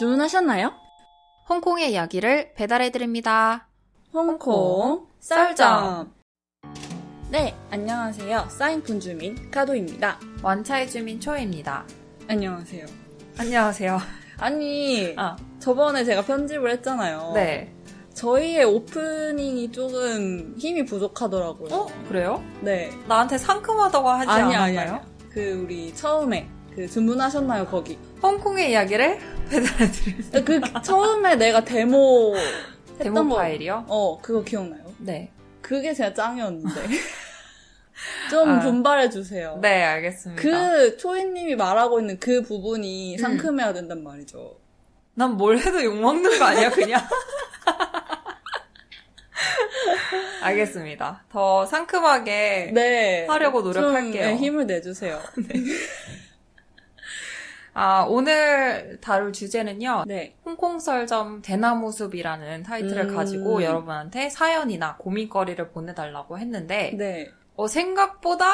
주문하셨나요? 홍콩의 이야기를 배달해드립니다. 홍콩 썰점. 네, 안녕하세요. 사인푼 주민 카도입니다. 완차의 주민 초입니다. 안녕하세요. 안녕하세요. 아니, 아, 저번에 제가 편집을 했잖아요. 네. 저희의 오프닝이 조금 힘이 부족하더라고요. 어? 그래요? 네. 나한테 상큼하다고 하지 않았나요? 아니야. 그 우리 처음에 그 주문하셨나요 거기? 홍콩의 이야기를 배달해드립니다. 그 처음에 내가 데모 했던 데모 거. 파일이요? 어, 그거 기억나요? 네. 그게 진짜 짱이었는데. 좀 아. 분발해 주세요. 네, 알겠습니다. 그 초이님이 말하고 있는 그 부분이 음. 상큼해야 된단 말이죠. 난 뭘 해도 욕먹는 거 아니야, 그냥? 알겠습니다. 더 상큼하게 네. 하려고 좀, 노력할게요. 네, 힘을 내주세요. 아, 오늘 다룰 주제는요. 네. 홍콩설점 대나무숲이라는 타이틀을 음. 가지고 여러분한테 사연이나 고민거리를 보내달라고 했는데 네. 어, 생각보다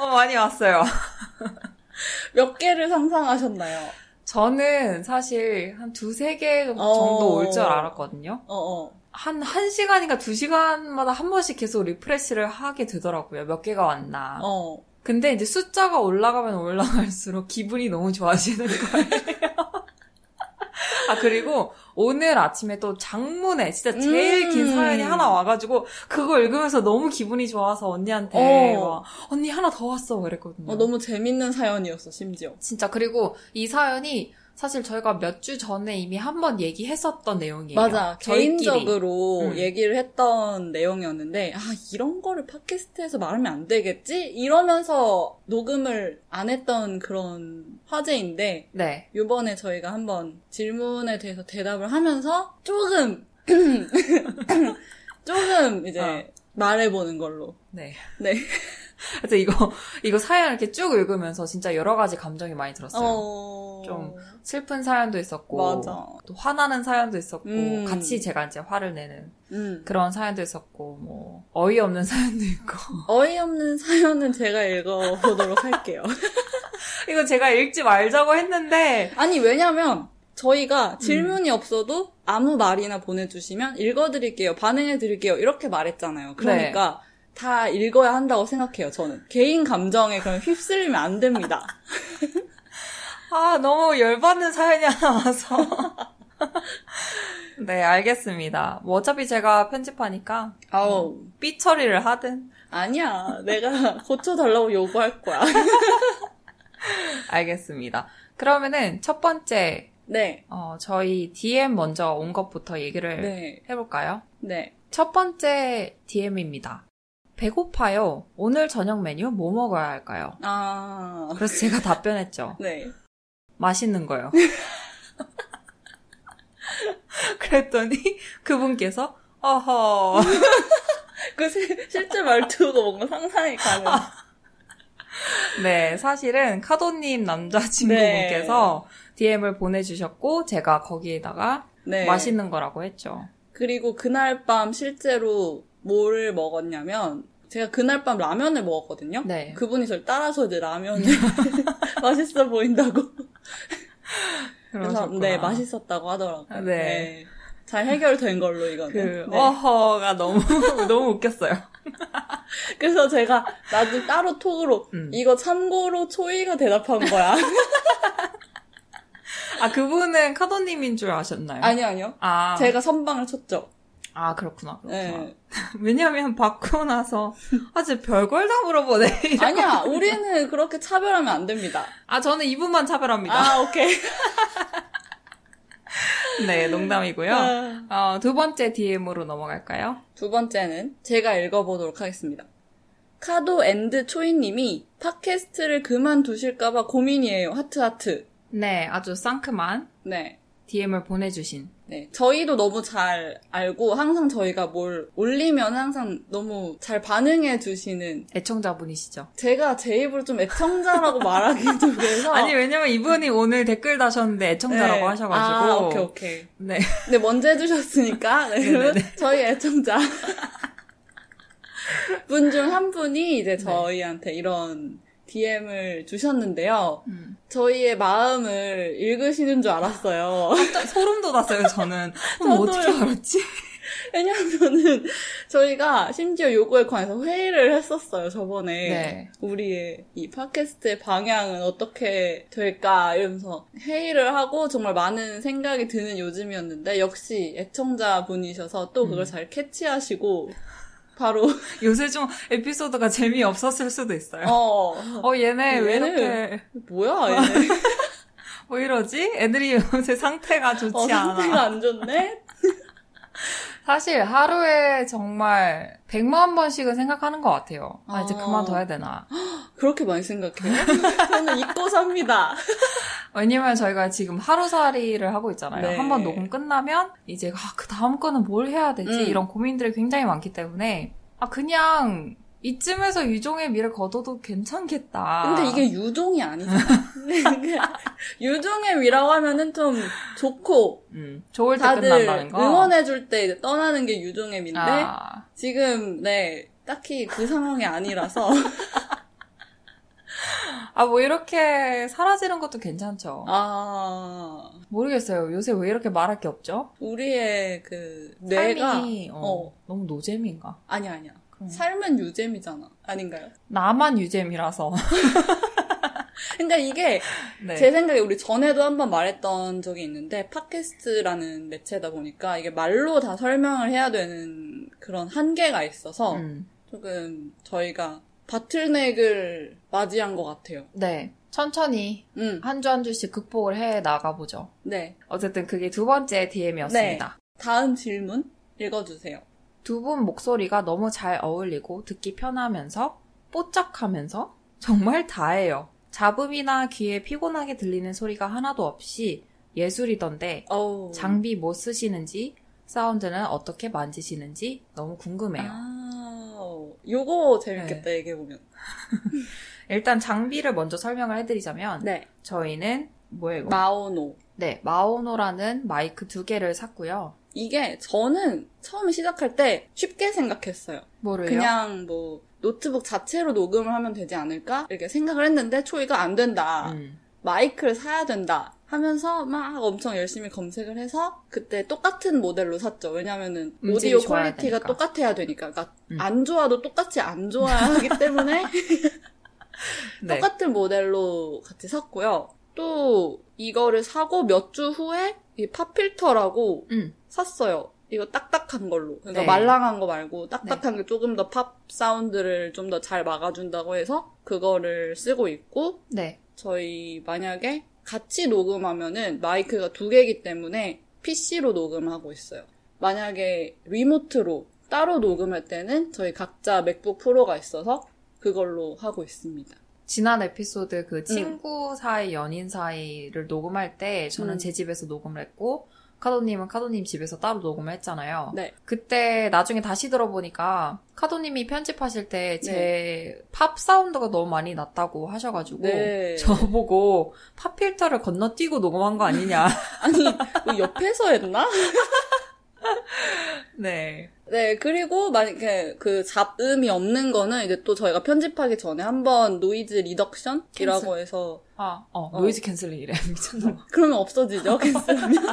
어, 많이 왔어요. 몇 개를 상상하셨나요? 저는 사실 한 두세 개 정도 어. 올줄 알았거든요. 어, 어. 한, 한 시간인가 두 시간마다 한 번씩 계속 리프레시를 하게 되더라고요. 몇 개가 왔나. 어. 근데 이제 숫자가 올라가면 올라갈수록 기분이 너무 좋아지는 거예요. 아, 그리고 오늘 아침에 또 장문에 진짜 제일 음. 긴 사연이 하나 와가지고 그거 읽으면서 너무 기분이 좋아서 언니한테 어. 막, 언니 하나 더 왔어 그랬거든요. 어, 너무 재밌는 사연이었어, 심지어. 진짜 그리고 이 사연이 사실 저희가 몇 주 전에 이미 한 번 얘기했었던 내용이에요. 맞아. 저희끼리. 개인적으로 음. 얘기를 했던 내용이었는데, 아, 이런 거를 팟캐스트에서 말하면 안 되겠지? 이러면서 녹음을 안 했던 그런 화제인데, 네. 요번에 저희가 한번 질문에 대해서 대답을 하면서 조금, 조금 이제 어. 말해보는 걸로. 네. 네. 그래서 이거 이거 사연 이렇게 쭉 읽으면서 진짜 여러 가지 감정이 많이 들었어요. 어... 좀 슬픈 사연도 있었고 맞아. 또 화나는 사연도 있었고 음. 같이 제가 이제 화를 내는 음. 그런 사연도 있었고 뭐 어이없는 사연도 있고 어이없는 사연은 제가 읽어보도록 할게요. 이거 제가 읽지 말자고 했는데 아니, 왜냐면, 저희가 음. 질문이 없어도 아무 말이나 보내주시면 읽어드릴게요, 반응해드릴게요, 이렇게 말했잖아요. 그러니까, 네. 다 읽어야 한다고 생각해요, 저는. 개인 감정에 그럼 휩쓸리면 안 됩니다. 아 너무 열받는 사연이 하나 와서 네 알겠습니다. 뭐 어차피 제가 편집하니까 아우, 삐 처리를 하든 아니야. 내가 고쳐달라고 요구할 거야. 알겠습니다. 그러면은 첫 번째 네, 어, 저희 DM 먼저 온 것부터 얘기를 네, 해볼까요? 네. 첫 번째 DM입니다. 배고파요. 오늘 저녁 메뉴 뭐 먹어야 할까요? 아, 그래서 제가 답변했죠. 네. 맛있는 거요. 그랬더니 그분께서 어허 그 시- 실제 말투가 뭔가 상상이 가는. 네 사실은 카도님 남자친구분께서 DM을 보내주셨고 제가 거기에다가 네. 맛있는 거라고 했죠. 그리고 그날 밤 실제로 뭘 먹었냐면 제가 그날 밤 라면을 먹었거든요. 네. 그분이 저를 따라서 이제 라면이 맛있어 보인다고. 그래서. 네 맛있었다고 하더라고요. 아, 네. 잘 해결된 걸로 이거는. 그 네. 어허가 너무 너무 웃겼어요. 그래서 제가 나중에 따로 톡으로 음. 이거 참고로 초이가 대답한 거야. 아 그분은 카도님인 줄 아셨나요? 아니요 아니요. 아 제가 선빵을 쳤죠. 아 그렇구나 그렇구나. 네. 왜냐면 받고 나서 아주 별걸 다 물어보네. 아니야 우리는 그렇게 차별하면 안 됩니다. 아 저는 이분만 차별합니다. 아 오케이. 네 농담이고요. 아. 어, 두 번째 DM으로 넘어갈까요? 두 번째는 제가 읽어보도록 하겠습니다. 카도 and 초이님이 팟캐스트를 그만두실까봐 고민이에요. 하트하트. 네 아주 상큼한 네. DM을 보내주신 네. 저희도 너무 잘 알고 항상 저희가 뭘 올리면 항상 너무 잘 반응해 주시는 애청자분이시죠. 제가 제 입으로 좀 애청자라고 말하기도 그래서 아니 왜냐면 이분이 오늘 댓글 다셨는데 애청자라고 네. 하셔가지고 아, 오케이 오케이. 네 네, 먼저 해주셨으니까 네, 그러면 저희 애청자 분 중 한 분이 이제 저희한테 이런 DM을 주셨는데요. 음. 저희의 마음을 읽으시는 줄 알았어요. 깜짝 소름 돋았어요, 저는. 저도요. 어떻게 알았지? 왜냐면은 저희가 심지어 요거에 관해서 회의를 했었어요, 저번에. 네. 우리의 이 팟캐스트의 방향은 어떻게 될까 이러면서 회의를 하고 정말 많은 생각이 드는 요즘이었는데 역시 애청자 분이셔서 또 그걸 음. 잘 캐치하시고 바로 요새 좀 에피소드가 재미없었을 수도 있어요. 어, 어 얘네 왜 얘네 이렇게, 뭐야 얘네 뭐 이러지? 애들이 요새 상태가 좋지 어, 않아. 상태가 안 좋네 사실 하루에 정말 100만 번씩은 생각하는 것 같아요. 아, 이제 어. 그만둬야 되나. 그렇게 많이 생각해요? 저는 잊고 삽니다 왜냐면 저희가 지금 하루살이를 하고 있잖아요. 네. 한번 녹음 끝나면 이제 아, 그 다음 거는 뭘 해야 되지? 음. 이런 고민들이 굉장히 많기 때문에 아 그냥 이쯤에서 유종의 미를 거둬도 괜찮겠다. 근데 이게 유종이 아니잖아 유종의 위라고 하면은 좀 좋고 음, 좋을 때 다들 끝난다는 거. 응원해줄 때 떠나는 게 유종의 미인데 아, 지금 네 딱히 그 상황이 아니라서 아, 뭐 이렇게 사라지는 것도 괜찮죠. 아 모르겠어요. 요새 왜 이렇게 말할 게 없죠? 우리의 그 뇌가 삶이 어, 어. 너무 노잼인가? 아니야 아니야 그럼. 삶은 유잼이잖아 아닌가요? 나만 유잼이라서. 그러니까 이게 네. 제 생각에 우리 전에도 한번 말했던 적이 있는데 팟캐스트라는 매체다 보니까 이게 말로 다 설명을 해야 되는 그런 한계가 있어서 음. 조금 저희가 바틀넥을 맞이한 것 같아요. 네. 천천히 음, 한주 한 주씩 극복을 해 나가보죠. 네. 어쨌든 그게 두 번째 DM이었습니다. 다음 질문 읽어주세요. 두 분 목소리가 너무 잘 어울리고 듣기 편하면서 뽀짝하면서 정말 다예요. 잡음이나 귀에 피곤하게 들리는 소리가 하나도 없이 예술이던데 어우. 장비 뭐 쓰시는지 사운드는 어떻게 만지시는지 너무 궁금해요. 아, 요거 재밌겠다, 얘기해보면. 일단 장비를 먼저 설명을 해드리자면 네. 저희는 뭐예요? 마오노. 네, 마오노라는 마이크 두 개를 샀고요. 이게 저는 처음 시작할 때 쉽게 생각했어요. 뭐를요? 그냥 뭐 노트북 자체로 녹음을 하면 되지 않을까? 이렇게 생각을 했는데 초이가 안 된다. 음. 마이크를 사야 된다. 하면서 막 엄청 열심히 검색을 해서 그때 똑같은 모델로 샀죠. 왜냐면은 오디오 quality가 되니까. 똑같아야 되니까. 그러니까 음. 안 좋아도 똑같이 안 좋아야 하기 때문에 네. 똑같은 모델로 같이 샀고요. 또 이거를 사고 몇 주 후에 이 팝필터라고 음. 샀어요. 이거 딱딱한 걸로. 그러니까 네. 말랑한 거 말고 딱딱한 게 조금 더 팝 사운드를 좀 더 잘 막아준다고 해서 그거를 쓰고 있고 네. 저희 만약에 같이 녹음하면은 마이크가 두 개이기 때문에 PC로 녹음하고 있어요. 만약에 리모트로 따로 녹음할 때는 저희 각자 맥북 프로가 있어서 그걸로 하고 있습니다. 지난 에피소드 그 친구 사이, 연인 사이를 녹음할 때 저는 음. 제 집에서 녹음을 했고 카도님은 카도님 집에서 따로 녹음을 했잖아요. 네. 그때 나중에 다시 들어보니까 카도님이 편집하실 때 네. 제 pop sound가 너무 많이 났다고 하셔가지고 네. 저보고 pop filter를 건너뛰고 녹음한 거 아니냐. 아니, 뭐 옆에서 했나? 네. 네, 그리고 만약에 그 잡음이 없는 거는 이제 또 저희가 편집하기 전에 한번 noise reduction이라고. 해서 아, 어, 어. noise canceling이래. 미쳤나 봐. 그러면 없어지죠, cancel하면.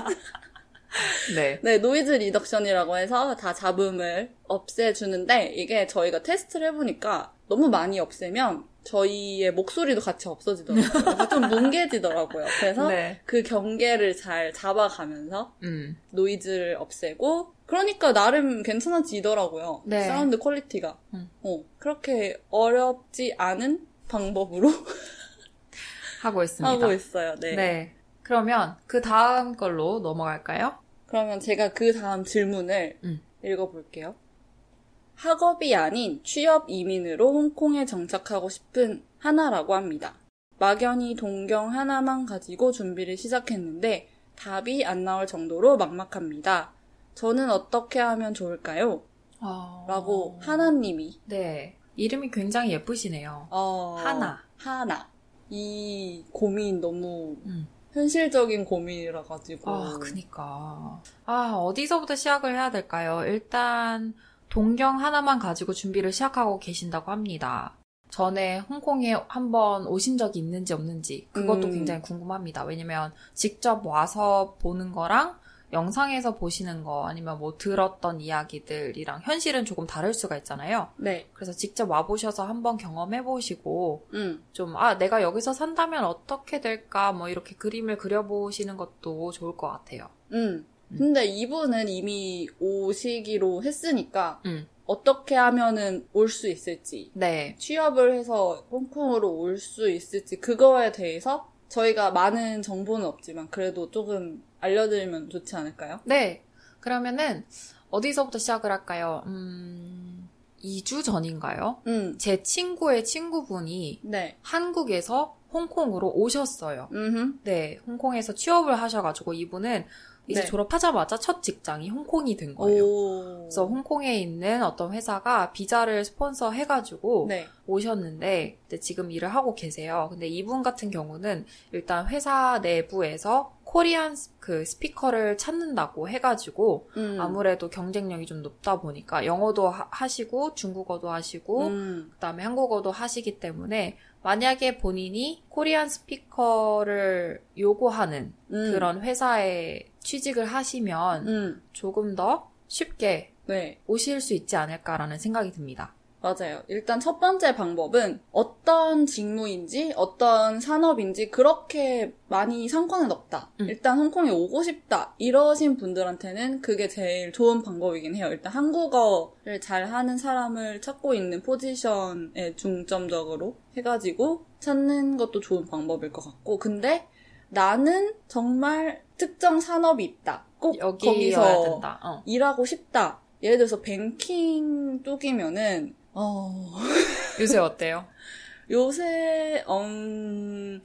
네. 네, noise reduction이라고 해서 다 잡음을 없애주는데 이게 저희가 테스트를 해보니까 너무 많이 없애면 저희의 목소리도 같이 없어지더라고요. 좀 뭉개지더라고요. 그래서 네. 그 경계를 잘 잡아가면서 음. noise를 없애고 그러니까 나름 괜찮아지더라고요. 네. sound quality가. 음. 어, 그렇게 어렵지 않은 방법으로 하고 있습니다. 하고 있어요. 네. 네. 그러면 그 다음 걸로 넘어갈까요? 그러면 제가 그 다음 질문을 음. 읽어볼게요. 학업이 아닌 취업 이민으로 홍콩에 정착하고 싶은 하나라고 합니다. 막연히 동경 하나만 가지고 준비를 시작했는데 답이 안 나올 정도로 막막합니다. 저는 어떻게 하면 좋을까요? 어... 라고 하나님이 네. 이름이 굉장히 예쁘시네요. 어, 하나. 하나. 이 고민 너무 음. 현실적인 고민이라 가지고. 아, 그니까. 아, 어디서부터 시작을 해야 될까요? 일단, 동경 하나만 가지고 준비를 시작하고 계신다고 합니다. 전에 홍콩에 한번 오신 적이 있는지 없는지 그것도 음. 굉장히 궁금합니다. 왜냐면 직접 와서 보는 거랑 영상에서 보시는 거 아니면 뭐 들었던 이야기들이랑 현실은 조금 다를 수가 있잖아요. 네. 그래서 직접 와보셔서 한번 경험해 보시고 음. 좀, 아, 내가 여기서 산다면 어떻게 될까, 뭐, 이렇게 그림을 그려보시는 것도 좋을 것 같아요. 음. 근데 이분은 이미 오시기로 했으니까 음. 어떻게 하면은 올 수 있을지 네. 취업을 해서 홍콩으로 올 수 있을지 그거에 대해서 저희가 많은 정보는 없지만 그래도 조금 알려드리면 좋지 않을까요? 네. 그러면은, 어디서부터 시작을 할까요? 음, 2주 전인가요? 음. 제 친구의 친구분이 네. 한국에서 홍콩으로 오셨어요. 음. 네. 홍콩에서 취업을 하셔가지고 이분은 이제 네. 졸업하자마자 첫 직장이 홍콩이 된 거예요. 오. 그래서 홍콩에 있는 어떤 회사가 비자를 스폰서 해가지고 네. 오셨는데 지금 일을 하고 계세요. 근데 이분 같은 경우는 일단 회사 내부에서 Korean s- 그 speaker를 찾는다고 해가지고 음. 아무래도 경쟁력이 좀 높다 보니까 영어도 하- 하시고 중국어도 하시고 음. 그다음에 한국어도 하시기 때문에 만약에 본인이 Korean speaker를 요구하는 음. 그런 회사에 취직을 하시면 음. 조금 더 쉽게 네. 오실 수 있지 않을까라는 생각이 듭니다. 맞아요. 일단 첫 번째 방법은 어떤 직무인지 어떤 산업인지 그렇게 많이 상관은 없다. 음. 일단 홍콩에 오고 싶다. 이러신 분들한테는 그게 제일 좋은 방법이긴 해요. 일단 한국어를 잘 하는 사람을 찾고 있는 포지션에 중점적으로 해가지고 찾는 것도 좋은 방법일 것 같고. 근데 나는 정말 특정 산업이 있다. 꼭 거기서 된다. 어. 일하고 싶다. 예를 들어서 뱅킹 쪽이면은 어 요새 어때요? 요새 음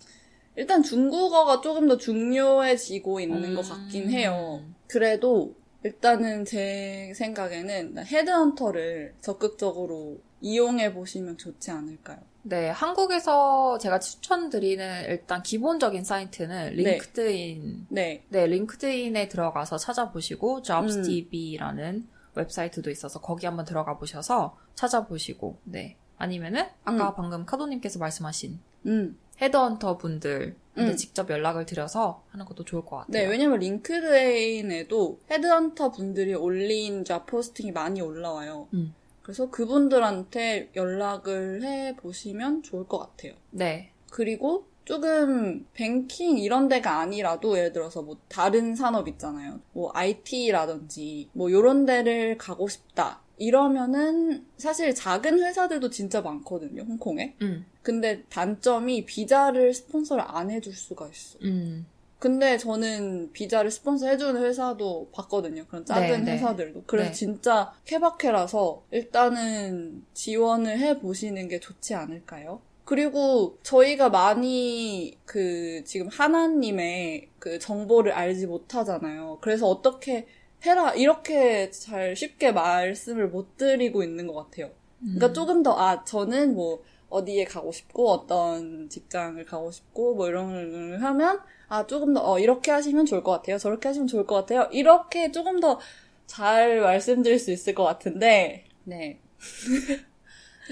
일단 중국어가 조금 더 중요해지고 있는 것 같긴 음. 해요. 그래도 일단은 제 생각에는 헤드헌터를 적극적으로 이용해 보시면 좋지 않을까요? 네, 한국에서 제가 추천드리는 일단 기본적인 사이트는 네. 링크드인. 네, 네, 링크드인에 들어가서 찾아보시고 jobsdb라는 웹사이트도 있어서 거기 한번 들어가 보셔서 찾아보시고, 네. 아니면은 아까 음. 방금 카도님께서 말씀하신 음, 헤드헌터 분들한테 음. 직접 연락을 드려서 하는 것도 좋을 것 같아요. 네, 왜냐면 LinkedIn에도 헤드헌터 분들이 올린 job posting이 많이 올라와요. 음. 그래서 그분들한테 연락을 해 보시면 좋을 것 같아요. 네. 그리고 조금 뱅킹 이런 데가 아니라도 예를 들어서 뭐 다른 산업 있잖아요. 뭐 IT라든지 뭐 이런 데를 가고 싶다. 이러면은 사실 작은 회사들도 진짜 많거든요, 홍콩에. 음, 근데 단점이 비자를 스폰서를 안 해줄 수가 있어. 음, 근데 저는 비자를 스폰서 해주는 회사도 봤거든요. 그런 작은 네, 네. 회사들도. 그래서 네. 진짜 케바케라서 일단은 지원을 해보시는 게 좋지 않을까요? 그리고 저희가 많이 그 지금 하나님의 그 정보를 알지 못하잖아요. 그래서 어떻게 해라 이렇게 잘 쉽게 말씀을 못 드리고 있는 것 같아요. 그러니까 음. 조금 더, 아, 저는 뭐, 어디에 가고 싶고, 어떤 직장을 가고 싶고, 뭐, 이런 걸 하면, 아, 조금 더, 어, 이렇게 하시면 좋을 것 같아요. 저렇게 하시면 좋을 것 같아요. 이렇게 조금 더 잘 말씀드릴 수 있을 것 같은데, 네.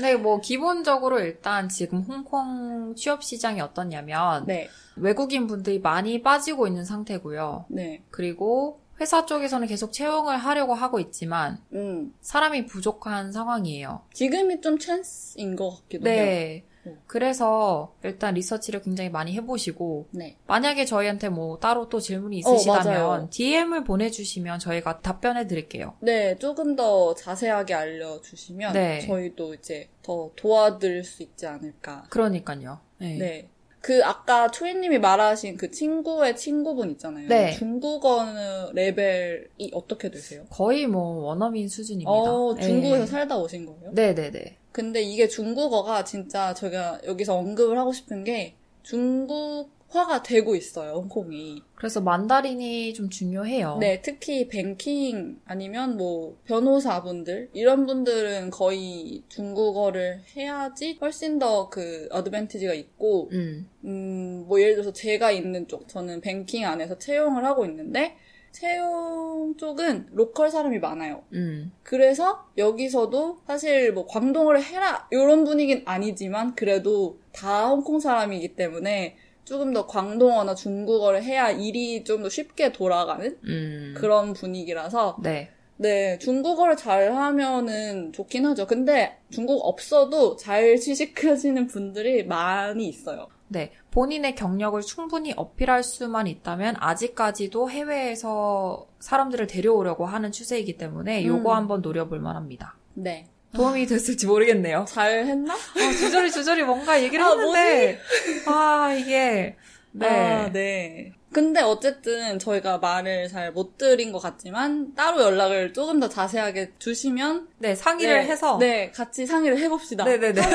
네, 뭐 기본적으로 일단 지금 홍콩 취업 시장이 어떻냐면 네. 외국인 분들이 많이 빠지고 있는 상태고요. 네. 그리고 회사 쪽에서는 계속 채용을 하려고 하고 있지만 음. 사람이 부족한 상황이에요. 지금이 좀 찬스인 것 같기도 해요. 네. 네. 그래서 일단 리서치를 굉장히 많이 해보시고 네. 만약에 저희한테 뭐 따로 또 질문이 어, 있으시다면 맞아요. DM을 보내주시면 저희가 답변해 드릴게요. 네, 조금 더 자세하게 알려주시면, 네. 저희도 이제 더 도와드릴 수 있지 않을까. 그러니까요. 네. 네. 그 아까 초이님이 말하신 그 친구의 친구분 있잖아요. 네. 중국어 레벨이 어떻게 되세요? 거의 뭐 원어민 수준입니다. 어, 중국에서 네. 살다 오신 거예요? 네네네. 근데 이게 중국어가 진짜 저희가 여기서 언급을 하고 싶은 게 중국화가 되고 있어요, 홍콩이. 그래서 만다린이 좀 중요해요. 네, 특히 뱅킹 아니면 뭐 변호사분들 이런 분들은 거의 중국어를 해야지 훨씬 더 그 어드밴티지가 있고 음. 음, 뭐 예를 들어서 제가 있는 쪽, 저는 뱅킹 안에서 채용을 하고 있는데, 채용 쪽은 로컬 사람이 많아요. 음. 그래서 여기서도 사실 뭐 광동어를 해라 이런 분위기는 아니지만 그래도 다 홍콩 사람이기 때문에 조금 더 광동어나 중국어를 해야 일이 좀 더 쉽게 돌아가는 음. 그런 분위기라서 네. 네 중국어를 잘 하면은 좋긴 하죠. 근데 중국 없어도 잘 취직하시는 분들이 많이 있어요. 네. 본인의 경력을 충분히 어필할 수만 있다면 아직까지도 해외에서 사람들을 데려오려고 하는 추세이기 때문에 요거 음. 한번 노려볼 만합니다. 네. 도움이 됐을지 모르겠네요. 잘 했나? 아, 주저리 주저리 뭔가 얘기를 아, 했는데 아 이게 네. 아, 네. 근데 어쨌든 저희가 말을 잘 못 드린 것 같지만 따로 연락을 조금 더 자세하게 주시면 네, 상의를 네, 해서 네 같이 상의를 해봅시다. 네네네.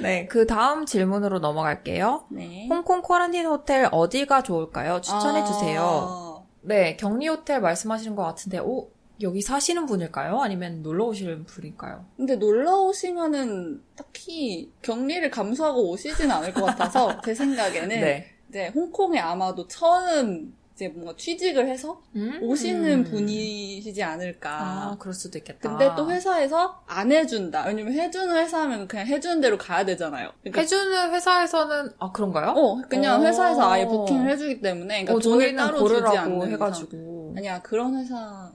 네, 그 다음 질문으로 넘어갈게요. 네. 홍콩 쿼런틴 호텔 어디가 좋을까요? 추천해 주세요. 아, 네, 격리 호텔 말씀하시는 것 같은데, 오, 여기 사시는 분일까요? 아니면 놀러 오시는 분일까요? 근데 놀러 오시면은 딱히 격리를 감수하고 오시진 않을 것 같아서 제 생각에는 네. 이제 홍콩에 아마도 처음 이제 뭔가 취직을 해서 음? 오시는 분이시지 않을까. 아, 그럴 수도 있겠다. 근데 또 회사에서 안 해준다. 왜냐면 해주는 회사하면 그냥 해주는 대로 가야 되잖아요. 그러니까 해주는 회사에서는 아 그런가요? 어, 그냥 어. 회사에서 아예 부킹을 해주기 때문에 그러니까 어, 돈을 따로 주지 않는 해가지고 회사. 아니야 그런 회사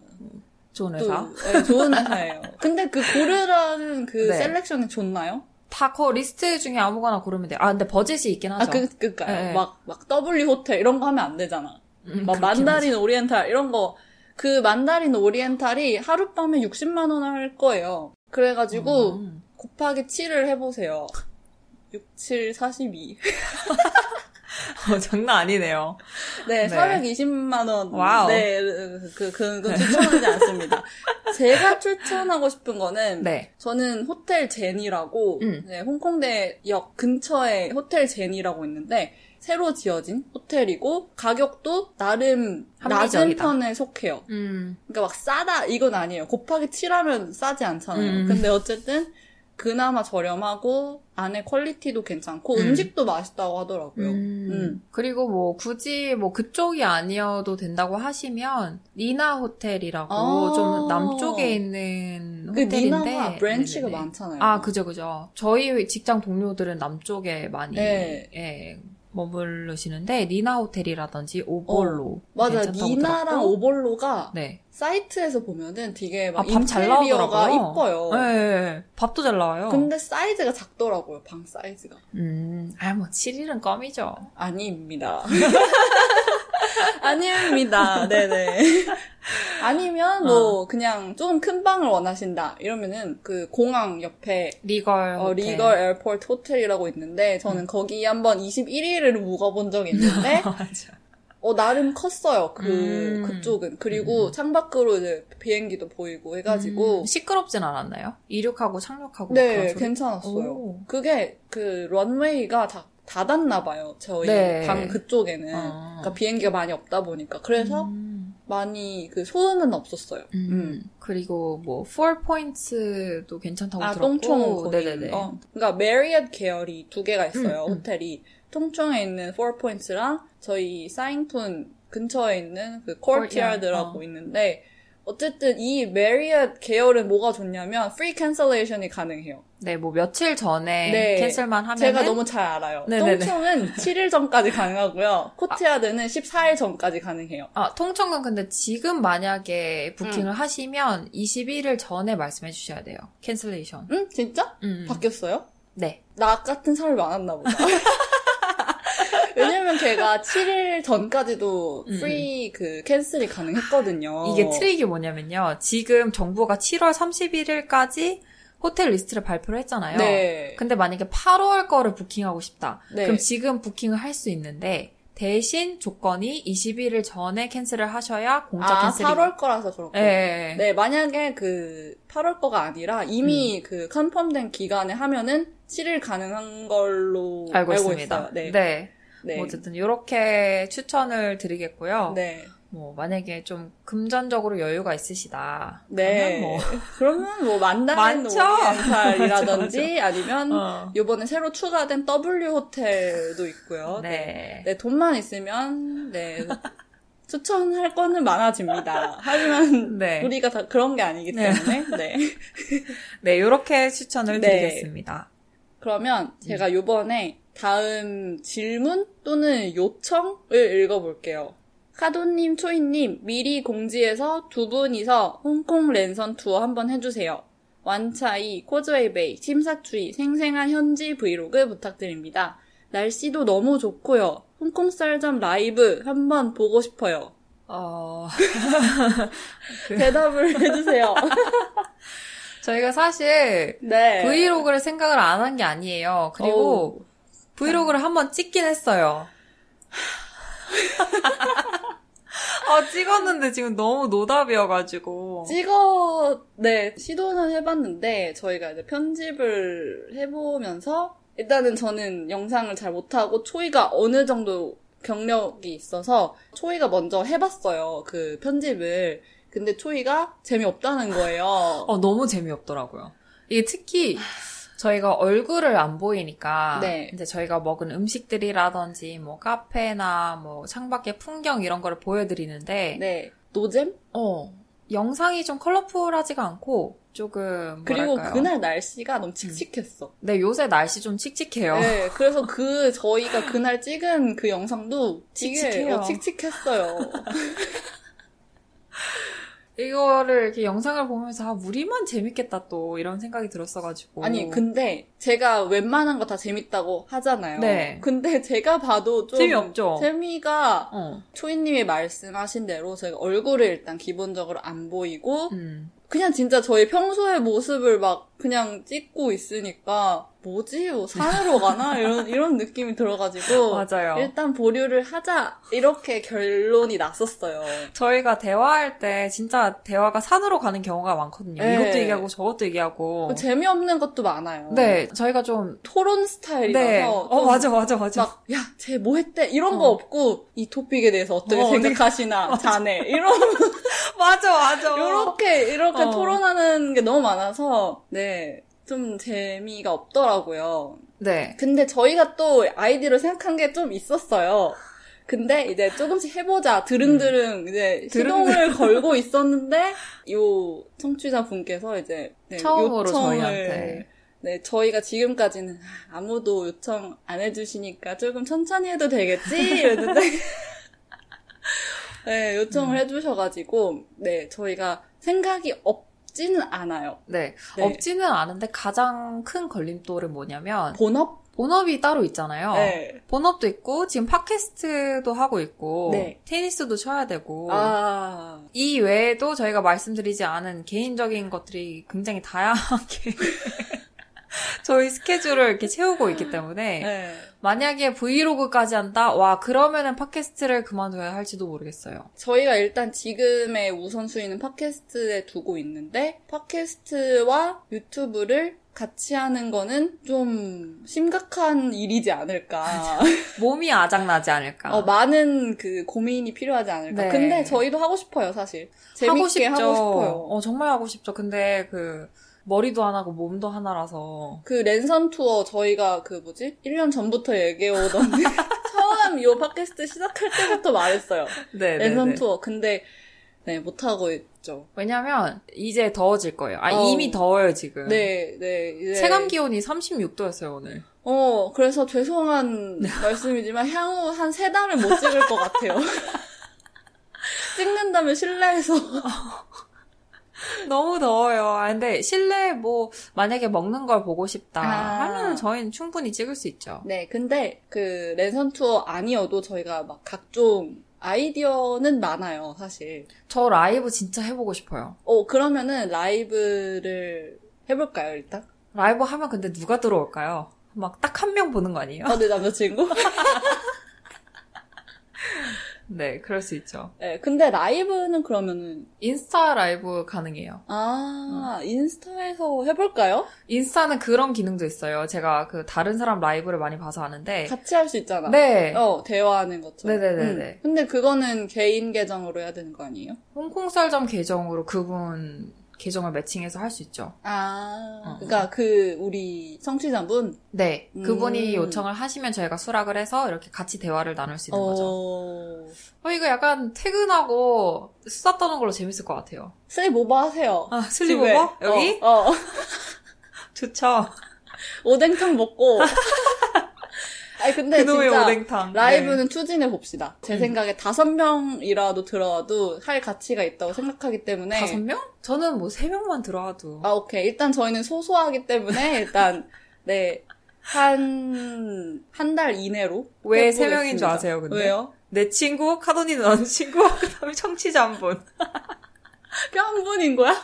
좋은 또 회사. 네, 좋은 회사예요. 근데 그 고르라는 그 네. selection이 좋나요? 다 그 리스트 중에 아무거나 고르면 돼요. 아 근데 버젯이 있긴 하죠. 아, 그, 그니까요. 네. 막, 막 W 호텔 이런 거 하면 안 되잖아. 음, 막 만다린 오리엔탈 이런 거. 그 만다린 오리엔탈이 하룻밤에 60만 원 할 거예요. 그래가지고 음. 곱하기 7을 해보세요. 6, 7, 42. 어, 장난 아니네요. 네, 네. 420만 원. Wow. 네, 그, 그, 그건 추천하지 않습니다. 제가 추천하고 싶은 거는 네. 저는 호텔 제니라고 음. 네, 홍콩대역 근처에 호텔 제니라고 있는데 새로 지어진 호텔이고 가격도 나름 낮은 합리적이다. 편에 속해요. 음. 그러니까 막 싸다 이건 아니에요. 곱하기 7하면 싸지 않잖아요. 음. 근데 어쨌든 그나마 저렴하고 안에 quality도 괜찮고 음. 음식도 맛있다고 하더라고요. 음. 음. 그리고 뭐 굳이 뭐 그쪽이 아니어도 된다고 하시면 니나 호텔이라고 아. 좀 남쪽에 있는 그 호텔인데 니나가 branch가 네네네. 많잖아요. 아 그죠 그죠. 저희 직장 동료들은 남쪽에 많이 네. 예, 머무르시는데 니나 호텔이라든지 오볼로 맞아. 괜찮다고 니나랑. 오볼로가 네. 사이트에서 보면은 되게 막 아, 밥 잘, 인테리어가 나오더라고요. 이뻐요. 네, 네. 밥도 잘 나와요. 근데 사이즈가 작더라고요, 방 사이즈가. 음, 아, 뭐, 7일은 껌이죠. 아닙니다. 아닙니다. 네네. 아니면 뭐 그냥 좀 큰 방을 원하신다 이러면은 그 공항 옆에 Regal. 어, 호텔. Regal Airport 호텔이라고 있는데 저는 거기 한번 21일을 묵어본 적이 있는데 맞아. 어 나름 컸어요. 그 음. 그쪽은 그리고 창밖으로 이제 비행기도 보이고 해가지고 음, 시끄럽진 않았나요? 이륙하고 착륙하고. 네 그런 소리? 괜찮았어요. 오. 그게 그 런웨이가 다 닫았나 봐요. 저희 네. 방 그쪽에는. 어. 그러니까 비행기가 많이 없다 보니까. 그래서 음. 많이 그 소음은 없었어요. 음. 음. 그리고 뭐, 4포인트도 괜찮다고 아, 들었고. 똥총. 네네네. 어. 그러니까 메리엇 계열이 두 개가 있어요. 음, 음. 호텔이. 통총에 있는 Four Points랑 저희 사이잉푼 근처에 있는 그 Courtyard라고 어. 있는데 어쨌든 이 메리엇 계열은 뭐가 좋냐면 free cancellation이 가능해요. 네, 뭐, 며칠 전에 네. cancel만 하면. 제가 너무 잘 알아요. 네네네. 똥총은 7일 전까지 가능하고요. 코티아드는 14일 전까지 가능해요. 아, 퉁청은 근데 지금 만약에 부킹을 음. 하시면 21일 전에 말씀해 주셔야 돼요. cancellation. 응? 진짜? 음. 바뀌었어요? 네. 나 같은 사람이 많았나 보다. 왜냐면 걔가 7일 전까지도 음, free 그 cancel이 가능했거든요. 이게 트릭이 뭐냐면요. 지금 정부가 7월 31일까지 호텔 리스트를 발표를 했잖아요. 네. 근데 만약에 8월 거를 부킹하고 싶다. 네. 그럼 지금 부킹을 할 수 있는데 대신 조건이 21일 전에 cancel을 하셔야 공짜 아, cancel이 8월 거라서 그렇고. 네. 네, 만약에 그 8월 거가 아니라 음. 이미 그 confirm된 기간에 하면은 7일 가능한 걸로 알고, 알고, 있습니다. 있어요. 네. 네. 네. 뭐 어쨌든 이렇게 추천을 드리겠고요. 네. 뭐 만약에 좀 금전적으로 여유가 있으시다. 네. 그러면 뭐 그러면 뭐 만다린 많죠? 오리엔탈이라든지 아니면 어. 요번에 새로 추가된 W 호텔도 있고요. 네. 네, 돈만 있으면 네 추천할 거는 많아집니다. 하지만 네. 우리가 다 그런 게 아니기 네. 때문에 네. 네, 요렇게 추천을 네. 드리겠습니다. 그러면 제가 요번에 다음 질문 또는 요청을 읽어볼게요. 카도님, 초이님, 미리 공지해서 두 분이서 홍콩 랜선 투어 한번 해주세요. 완차이, 코즈웨이베이, 침사추이, 생생한 현지 브이로그 부탁드립니다. 날씨도 너무 좋고요. 홍콩 썰전 라이브 한번 보고 싶어요. 어, 대답을 해주세요. 저희가 사실 네. 브이로그를 생각을 안 한 게 아니에요. 그리고 브이로그를 한 번 찍긴 했어요. 아, 찍었는데 지금 너무 노답이어가지고. 찍어, 네, 시도는 해봤는데, 저희가 이제 편집을 해보면서, 일단은 저는 영상을 잘 못하고, 초이가 어느 정도 경력이 있어서, 초이가 먼저 해봤어요. 그 편집을. 근데 초이가 재미없다는 거예요. 어, 너무 재미없더라고요. 이게 특히 저희가 얼굴을 안 보이니까 네. 이제 저희가 먹은 음식들이라든지 뭐 카페나 뭐 창밖의 풍경 이런 거를 보여드리는데 네. 노잼? 어 영상이 좀 컬러풀하지가 않고 조금 그리고 뭐랄까요? 그날 날씨가 너무 칙칙했어. 네 요새 날씨 좀 칙칙해요. 네, 그래서 그 저희가 그날 찍은 그 영상도 칙칙해요. 어, 칙칙했어요. 이거를 이렇게 영상을 보면서 아, 우리만 재밌겠다 또 이런 생각이 들었어가지고 아니 근데 제가 웬만한 거 다 재밌다고 하잖아요. 네. 근데 제가 봐도 좀 재미없죠? 재미가 어, 초이님이 말씀하신 대로 저희가 얼굴을 일단 기본적으로 안 보이고 음. 그냥 진짜 저희 평소의 모습을 막 그냥 찍고 있으니까 뭐지? 뭐 산으로 가나? 이런 이런 느낌이 들어가지고 맞아요. 일단 보류를 하자 이렇게 결론이 났었어요. 저희가 대화할 때 진짜 대화가 산으로 가는 경우가 많거든요. 네. 이것도 얘기하고 저것도 얘기하고. 재미없는 것도 많아요. 네, 저희가 좀 토론 스타일이라서 네. 어좀 맞아 맞아 맞아. 막, 야, 쟤 뭐 했대? 이런 어. 거 없고, 이 토픽에 대해서 어떻게 어, 생각하시나, 자네. 이런, 맞아 맞아. 요렇게, 이렇게 어. 토론하는 게 너무 많아서, 네, 좀 재미가 없더라고요. 네. 근데 저희가 또 아이디어를 생각한 게 좀 있었어요. 근데 이제 조금씩 해보자. 드릉드릉 이제 드릉드릉. 시동을 걸고 있었는데, 요 청취자 분께서 이제, 네, 처음으로 요청을 저희한테. 네, 저희가 지금까지는 아, 아무도 요청 안 해주시니까 조금 천천히 해도 되겠지? 이랬는데, 네, 요청을 음. 해주셔가지고, 네, 저희가 생각이 없 지는 않아요. 네. 네. 없지는 않은데 가장 큰 걸림돌은 뭐냐면 본업? 본업이 따로 있잖아요. 네. 본업도 있고 지금 팟캐스트도 하고 있고 네. 테니스도 쳐야 되고 아, 이 외에도 저희가 말씀드리지 않은 개인적인 것들이 굉장히 다양하게 저희 스케줄을 이렇게 채우고 있기 때문에 네. 만약에 브이로그까지 한다? 와 그러면은 팟캐스트를 그만둬야 할지도 모르겠어요. 저희가 일단 지금의 우선순위는 팟캐스트에 두고 있는데, 팟캐스트와 유튜브를 같이 하는 거는 좀 심각한 일이지 않을까. 몸이 아작나지 않을까. 어, 많은 그 고민이 필요하지 않을까. 네. 근데 저희도 하고 싶어요, 사실. 재밌게 하고, 싶어요. 어 정말 하고 싶죠. 근데 그 머리도 하나고 몸도 하나라서 그 랜선 투어 저희가 그 뭐지? 1년 전부터 얘기해오던 처음 요 팟캐스트 시작할 때부터 말했어요. 네, 랜선 투어. 근데 네, 못하고 있죠. 왜냐면 이제 더워질 거예요. 아 어. 이미 더워요 지금. 네, 네. 이제 체감 기온이 36도였어요 오늘. 어, 그래서 죄송한 말씀이지만 향후 한 세 달을 못 찍을 것 같아요. 찍는다면 실내에서. 너무 더워요. 아, 근데 실내 뭐 만약에 먹는 걸 보고 싶다 아. 하면 저희는 충분히 찍을 수 있죠. 네, 근데 그 랜선 투어 아니어도 저희가 막 각종 아이디어는 많아요, 사실. 저 라이브 진짜 해보고 싶어요. 어, 그러면은 라이브를 해볼까요, 일단? 라이브 하면 근데 누가 들어올까요? 막 딱 한 명 보는 거 아니에요? 어, 내 남자친구? 네, 그럴 수 있죠. 네, 근데 라이브는 그러면은, 인스타 라이브 가능해요. 아, 인스타에서 해볼까요? 인스타는 그런 기능도 있어요. 제가 그 다른 사람 라이브를 많이 봐서 아는데. 같이 할 수 있잖아. 네. 어, 대화하는 것처럼. 네네네네. 음. 근데 그거는 개인 계정으로 해야 되는 거 아니에요? 홍콩 쌀점 계정으로 그분 계정을 매칭해서 할 수 있죠. 아, 어. 그러니까 그 우리 청취자분 네. 음. 그분이 요청을 하시면 저희가 수락을 해서 이렇게 같이 대화를 나눌 수 있는 거죠. 어, 어, 이거 약간 퇴근하고 수다 떠는 걸로 재밌을 것 같아요. 슬리보버 하세요. 아, 집에. 슬리버버? 여기? 어, 어. 좋죠. 오뎅탕 먹고. 아니 근데 그놈의 진짜 오뎅탕. 라이브는 추진해 봅시다. 제 음. 생각에 다섯 명이라도 들어와도 할 가치가 있다고 생각하기 네. 때문에 다섯 명? 저는 뭐 세 명만 들어와도. 아 오케이 일단 저희는 소소하기 때문에 일단 네 한 한 달 이내로 왜 세. 명인 줄 아세요, 근데? 왜요? 내 친구, 카도니는 언 친구, 그 다음에 청취자 한 분. 한 분인 거야?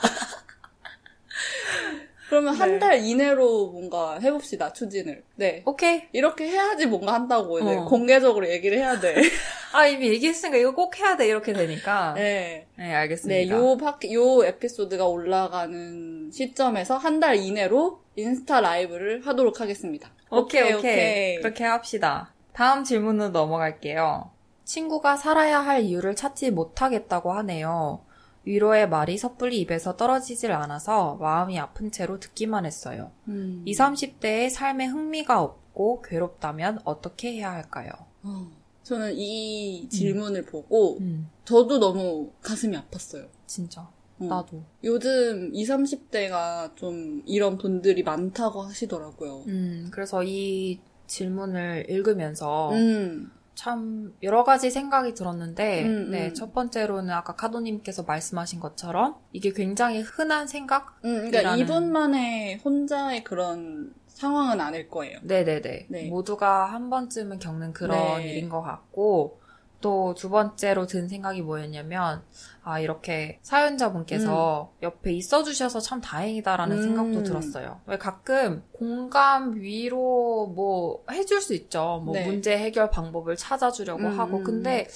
그러면 한 네. 달 이내로 뭔가 해봅시다 추진을. 네 오케이. 이렇게 해야지 뭔가 한다고 이제 어. 공개적으로 얘기를 해야 돼. 아, 이미 얘기했으니까 이거 꼭 해야 돼, 이렇게 되니까. 네, 네. 알겠습니다. 네, 요 파, 요 에피소드가 올라가는 시점에서 한 달 이내로 인스타 라이브를 하도록 하겠습니다. 오케이, 오케이, 그렇게 합시다. 다음 질문으로 넘어갈게요. 친구가 살아야 할 이유를 찾지 못하겠다고 하네요. 위로의 말이 섣불리 입에서 떨어지질 않아서 마음이 아픈 채로 듣기만 했어요. 음. 20, 30대의 삶에 흥미가 없고 괴롭다면 어떻게 해야 할까요? 어, 저는 이 질문을 보고 음, 저도 너무 가슴이 아팠어요. 진짜. 어. 나도. 요즘 20, 30대가 좀 이런 분들이 많다고 하시더라고요. 음, 그래서 이 질문을 읽으면서 음. 참 여러 가지 생각이 들었는데, 음, 네, 음. 첫 번째로는 아까 카도님께서 말씀하신 것처럼 이게 굉장히 흔한 생각? 음, 그러니까 이라는- 이분만의 혼자의 그런 상황은 아닐 거예요. 네네네. 네. 모두가 한 번쯤은 겪는 그런 네. 일인 것 같고, 또 두 번째로 든 생각이 뭐였냐면, 아, 이렇게 사연자분께서 옆에 있어 주셔서 참 다행이다라는 음. 생각도 들었어요. 왜 가끔 공감, 위로 뭐 해줄 수 있죠. 뭐 네. 문제 해결 방법을 찾아주려고 음, 하고. 음, 근데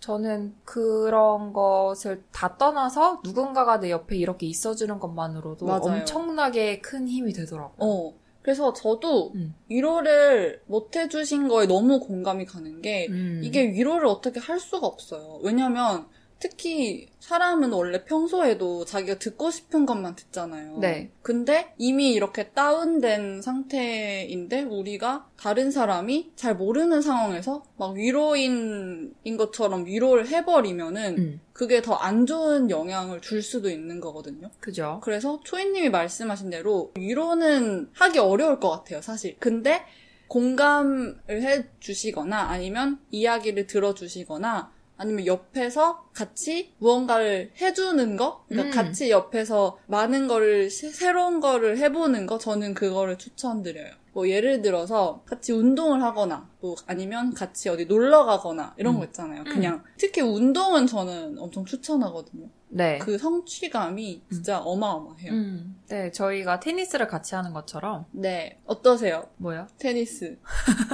저는 그런 것을 다 떠나서 누군가가 내 옆에 이렇게 있어주는 것만으로도 맞아요. 엄청나게 큰 힘이 되더라고요. 어. 그래서 저도 음. 위로를 못 해주신 거에 너무 공감이 가는 게 음. 이게 위로를 어떻게 할 수가 없어요. 왜냐면 특히 사람은 원래 평소에도 자기가 듣고 싶은 것만 듣잖아요. 네. 근데 이미 이렇게 다운된 상태인데 우리가 다른 사람이 잘 모르는 상황에서 막 위로인인 것처럼 위로를 해버리면은 음. 그게 더 안 좋은 영향을 줄 수도 있는 거거든요. 그죠? 그래서 초이님이 말씀하신 대로 위로는 하기 어려울 것 같아요, 사실. 근데 공감을 해주시거나 아니면 이야기를 들어주시거나 아니면 옆에서 같이 무언가를 해주는 거? 그러니까 음. 같이 옆에서 많은 거를, 새- 새로운 거를 해보는 거? 저는 그거를 추천드려요. 뭐 예를 들어서 같이 운동을 하거나 뭐 아니면 같이 어디 놀러 가거나 이런 음. 거 있잖아요. 음. 그냥 특히 운동은 저는 엄청 추천하거든요. 네. 그 성취감이 진짜 어마어마해요. 음. 네, 저희가 테니스를 같이 하는 것처럼 네. 어떠세요? 뭐요? 테니스.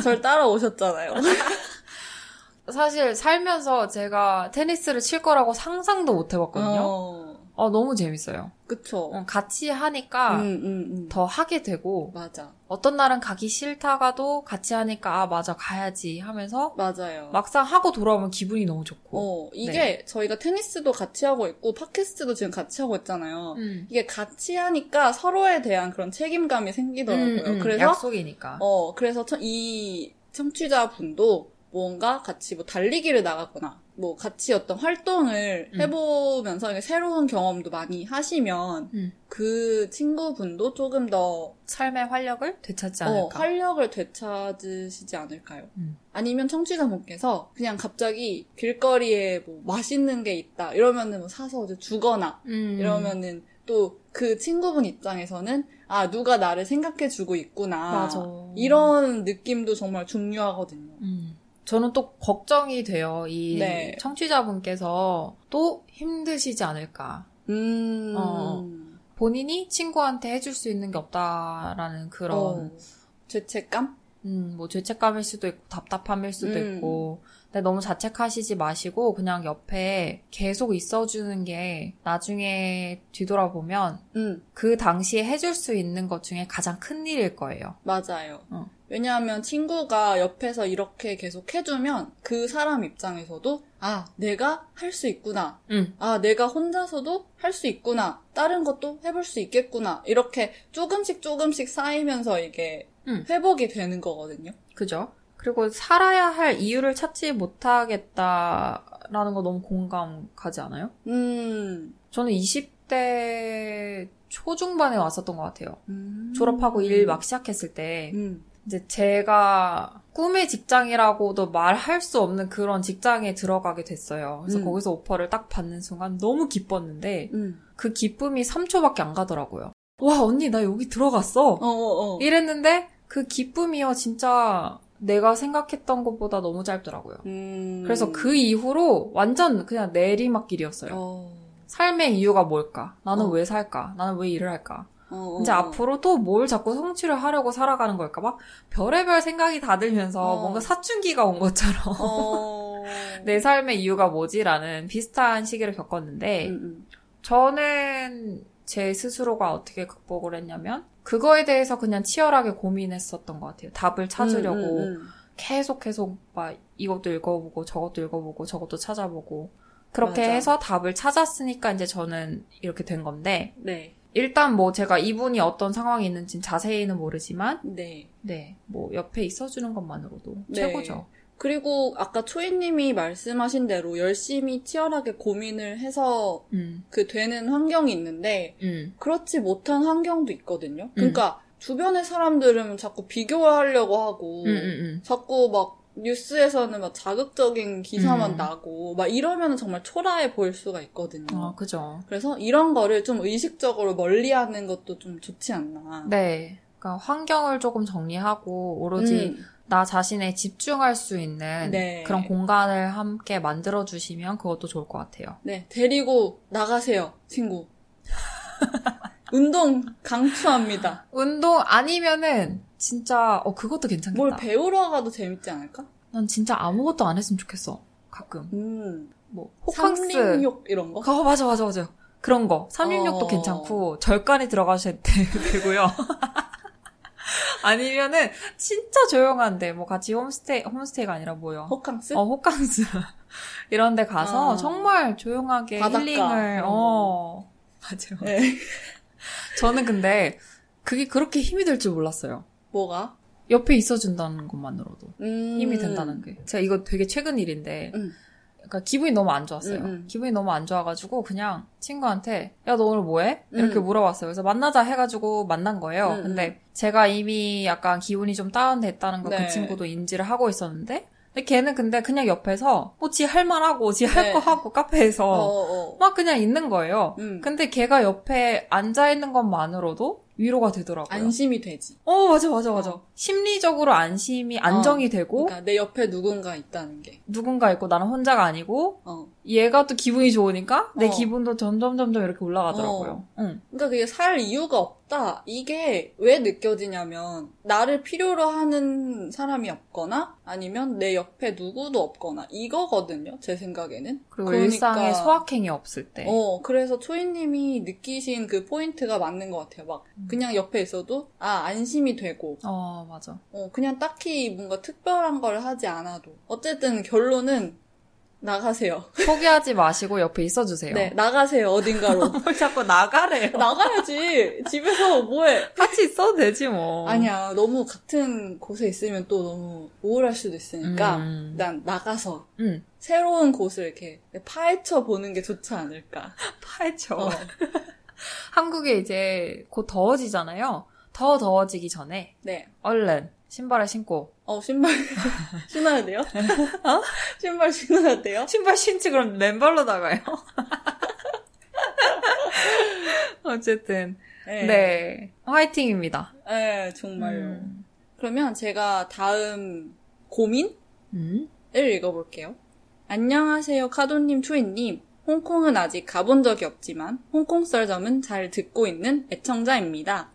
절 따라오셨잖아요. 사실 살면서 제가 테니스를 칠 거라고 상상도 못 해봤거든요. 어, 어, 너무 재밌어요. 그쵸. 어, 같이 하니까 음, 음, 음. 더 하게 되고 맞아. 어떤 날은 가기 싫다가도 같이 하니까 아 맞아 가야지 하면서 맞아요. 막상 하고 돌아오면 기분이 너무 좋고. 어, 이게 네. 저희가 테니스도 같이 하고 있고, 팟캐스트도 지금 같이 하고 있잖아요. 음. 이게 같이 하니까 서로에 대한 그런 책임감이 생기더라고요. 음, 음, 그래서, 약속이니까. 어, 그래서 저- 이 청취자분도 뭔가 같이 뭐 달리기를 나가거나, 뭐 같이 어떤 활동을 음. 해보면서 새로운 경험도 많이 하시면, 음. 그 친구분도 조금 더 삶의 활력을 되찾지 어, 않을까. 활력을 되찾으시지 않을까요? 음. 아니면 청취자분께서 그냥 갑자기 길거리에 뭐 맛있는 게 있다 이러면은 뭐 사서 주거나 음. 이러면은 또 그 친구분 입장에서는 아 누가 나를 생각해 주고 있구나 맞아. 이런 느낌도 정말 중요하거든요. 음. 저는 또 걱정이 돼요. 이 네. 청취자분께서 또 힘드시지 않을까. 음, 어. 본인이 친구한테 해줄 수 있는 게 없다라는 그런 어, 죄책감? 음, 뭐 죄책감일 수도 있고 답답함일 수도 음. 있고 근데 너무 자책하시지 마시고 그냥 옆에 계속 있어주는 게 나중에 뒤돌아보면 음, 그 당시에 해줄 수 있는 것 중에 가장 큰 일일 거예요. 맞아요. 어. 왜냐하면 친구가 옆에서 이렇게 계속 해주면 그 사람 입장에서도 아, 내가 할 수 있구나. 응. 아, 내가 혼자서도 할 수 있구나. 다른 것도 해볼 수 있겠구나. 이렇게 조금씩 조금씩 쌓이면서 이게 응. 회복이 되는 거거든요. 그죠? 그리고 살아야 할 이유를 찾지 못하겠다라는 거 너무 공감 가지 않아요? 음. 저는 20대 초중반에 왔었던 것 같아요. 음. 졸업하고 일막 시작했을 때 음. 이제 제가 꿈의 직장이라고도 말할 수 없는 그런 직장에 들어가게 됐어요. 그래서 음. 거기서 오퍼를 딱 받는 순간 너무 기뻤는데 음. 그 기쁨이 3초밖에 안 가더라고요. 와 언니 나 여기 들어갔어. 어, 어, 어. 이랬는데 그 기쁨이요 진짜 내가 생각했던 것보다 너무 짧더라고요. 음. 그래서 그 이후로 완전 그냥 내리막길이었어요. 어. 삶의 이유가 뭘까? 나는 어. 왜 살까? 나는 왜 일을 할까? 어, 이제 어, 어. 앞으로 또 뭘 자꾸 성취를 하려고 살아가는 걸까? 막 별의별 생각이 다 들면서 어. 뭔가 사춘기가 온 것처럼 어. 내 삶의 이유가 뭐지라는 비슷한 시기를 겪었는데 음, 음. 저는 제 스스로가 어떻게 극복을 했냐면 그거에 대해서 그냥 치열하게 고민했었던 것 같아요. 답을 찾으려고 음, 음, 계속 계속 막 이것도 읽어보고 저것도 읽어보고 저것도 찾아보고 그렇게 맞아. 해서 답을 찾았으니까 이제 저는 이렇게 된 건데 음. 네. 일단 뭐 제가 이분이 어떤 상황이 있는지 자세히는 모르지만 네. 네 뭐 옆에 있어 주는 것만으로도 네. 최고죠. 그리고 아까 초이님이 말씀하신 대로 열심히 치열하게 고민을 해서 음, 그 되는 환경이 있는데 음, 그렇지 못한 환경도 있거든요. 그러니까 주변의 사람들은 자꾸 비교하려고 하고 음, 음, 음. 자꾸 막 뉴스에서는 막 자극적인 기사만 음. 나고 막 이러면 정말 초라해 보일 수가 있거든요. 아 그죠. 그래서 이런 거를 좀 의식적으로 멀리하는 것도 좀 좋지 않나. 네. 그러니까 환경을 조금 정리하고 오로지 음, 나 자신에 집중할 수 있는 네. 그런 공간을 함께 만들어 주시면 그것도 좋을 것 같아요. 네, 데리고 나가세요, 친구. 운동 강추합니다. 운동 아니면은 진짜 어 그것도 괜찮겠다. 뭘 배우러 가도 재밌지 않을까? 난 진짜 아무것도 안 했으면 좋겠어. 가끔 음, 뭐 호캉스. 삼림욕 이런 거? 어 맞아 맞아 맞아. 그런 거 삼림욕도 어. 괜찮고 절간에 들어가셔도 되고요. 아니면은 진짜 조용한데 뭐 같이 홈스테이 홈스테이가 아니라 뭐요? 호캉스? 어 호캉스 이런 데 가서 어. 정말 조용하게 바닷가 힐링을 어 맞아요. 네. 저는 근데 그게 그렇게 힘이 될 줄 몰랐어요. 뭐가? 옆에 있어준다는 것만으로도 음. 힘이 된다는 게. 제가 이거 되게 최근 일인데, 음. 그러니까 기분이 너무 안 좋았어요. 음, 음. 기분이 너무 안 좋아가지고 그냥 친구한테 야 너 오늘 뭐해? 이렇게 음. 물어봤어요. 그래서 만나자 해가지고 만난 거예요. 음, 근데 제가 이미 약간 기분이 좀 다운됐다는 걸그 네. 친구도 인지를 하고 있었는데, 근데 걔는 근데 그냥 옆에서 뭐 지 할 말하고 지할 네. 거 하고 카페에서 어, 어. 막 그냥 있는 거예요. 음. 근데 걔가 옆에 앉아 있는 것만으로도 위로가 되더라고요. 안심이 되지. 어, 맞아, 맞아, 맞아. 어. 심리적으로 안심이, 안정이 되고, 그러니까 내 옆에 누군가 있다는 게. 누군가 있고 나는 혼자가 아니고, 어. 얘가 또 기분이 좋으니까 내 어. 기분도 점점 점점 이렇게 올라가더라고요. 응. 그러니까 그게 살 이유가 없다. 이게 왜 느껴지냐면 나를 필요로 하는 사람이 없거나 아니면 내 옆에 누구도 없거나 이거거든요. 제 생각에는. 그리고 그러니까- 일상에 소확행이 없을 때. 어, 그래서 초이님이 느끼신 그 포인트가 맞는 것 같아요. 막 음. 그냥 옆에 있어도 아 안심이 되고 어, 맞아. 어, 그냥 딱히 뭔가 특별한 걸 하지 않아도 어쨌든 결론은 나가세요. 포기하지 마시고 옆에 있어주세요. 네, 나가세요 어딘가로. 뭘 자꾸 나가래요. 나가야지. 집에서 뭐해? 같이 있어도 되지 뭐. 아니야, 너무 같은 곳에 있으면 또 너무 우울할 수도 있으니까 음. 일단 나가서 응. 새로운 곳을 이렇게 파헤쳐 보는 게 좋지 않을까. 파헤쳐. 어. 한국에 이제 곧 더워지잖아요. 더 더워지기 전에 네. 얼른 신발을 신고 어, 신발 신어야 돼요? 어? 신발 신어야 돼요? 신발 신지 그럼 맨발로 나가요. 어쨌든 네. 네 화이팅입니다. 네, 정말요. 음. 그러면 제가 다음 고민을 음? 읽어볼게요. 안녕하세요, 카도님, 초이님. 홍콩은 아직 가본 적이 없지만 홍콩 썰점은 잘 듣고 있는 애청자입니다.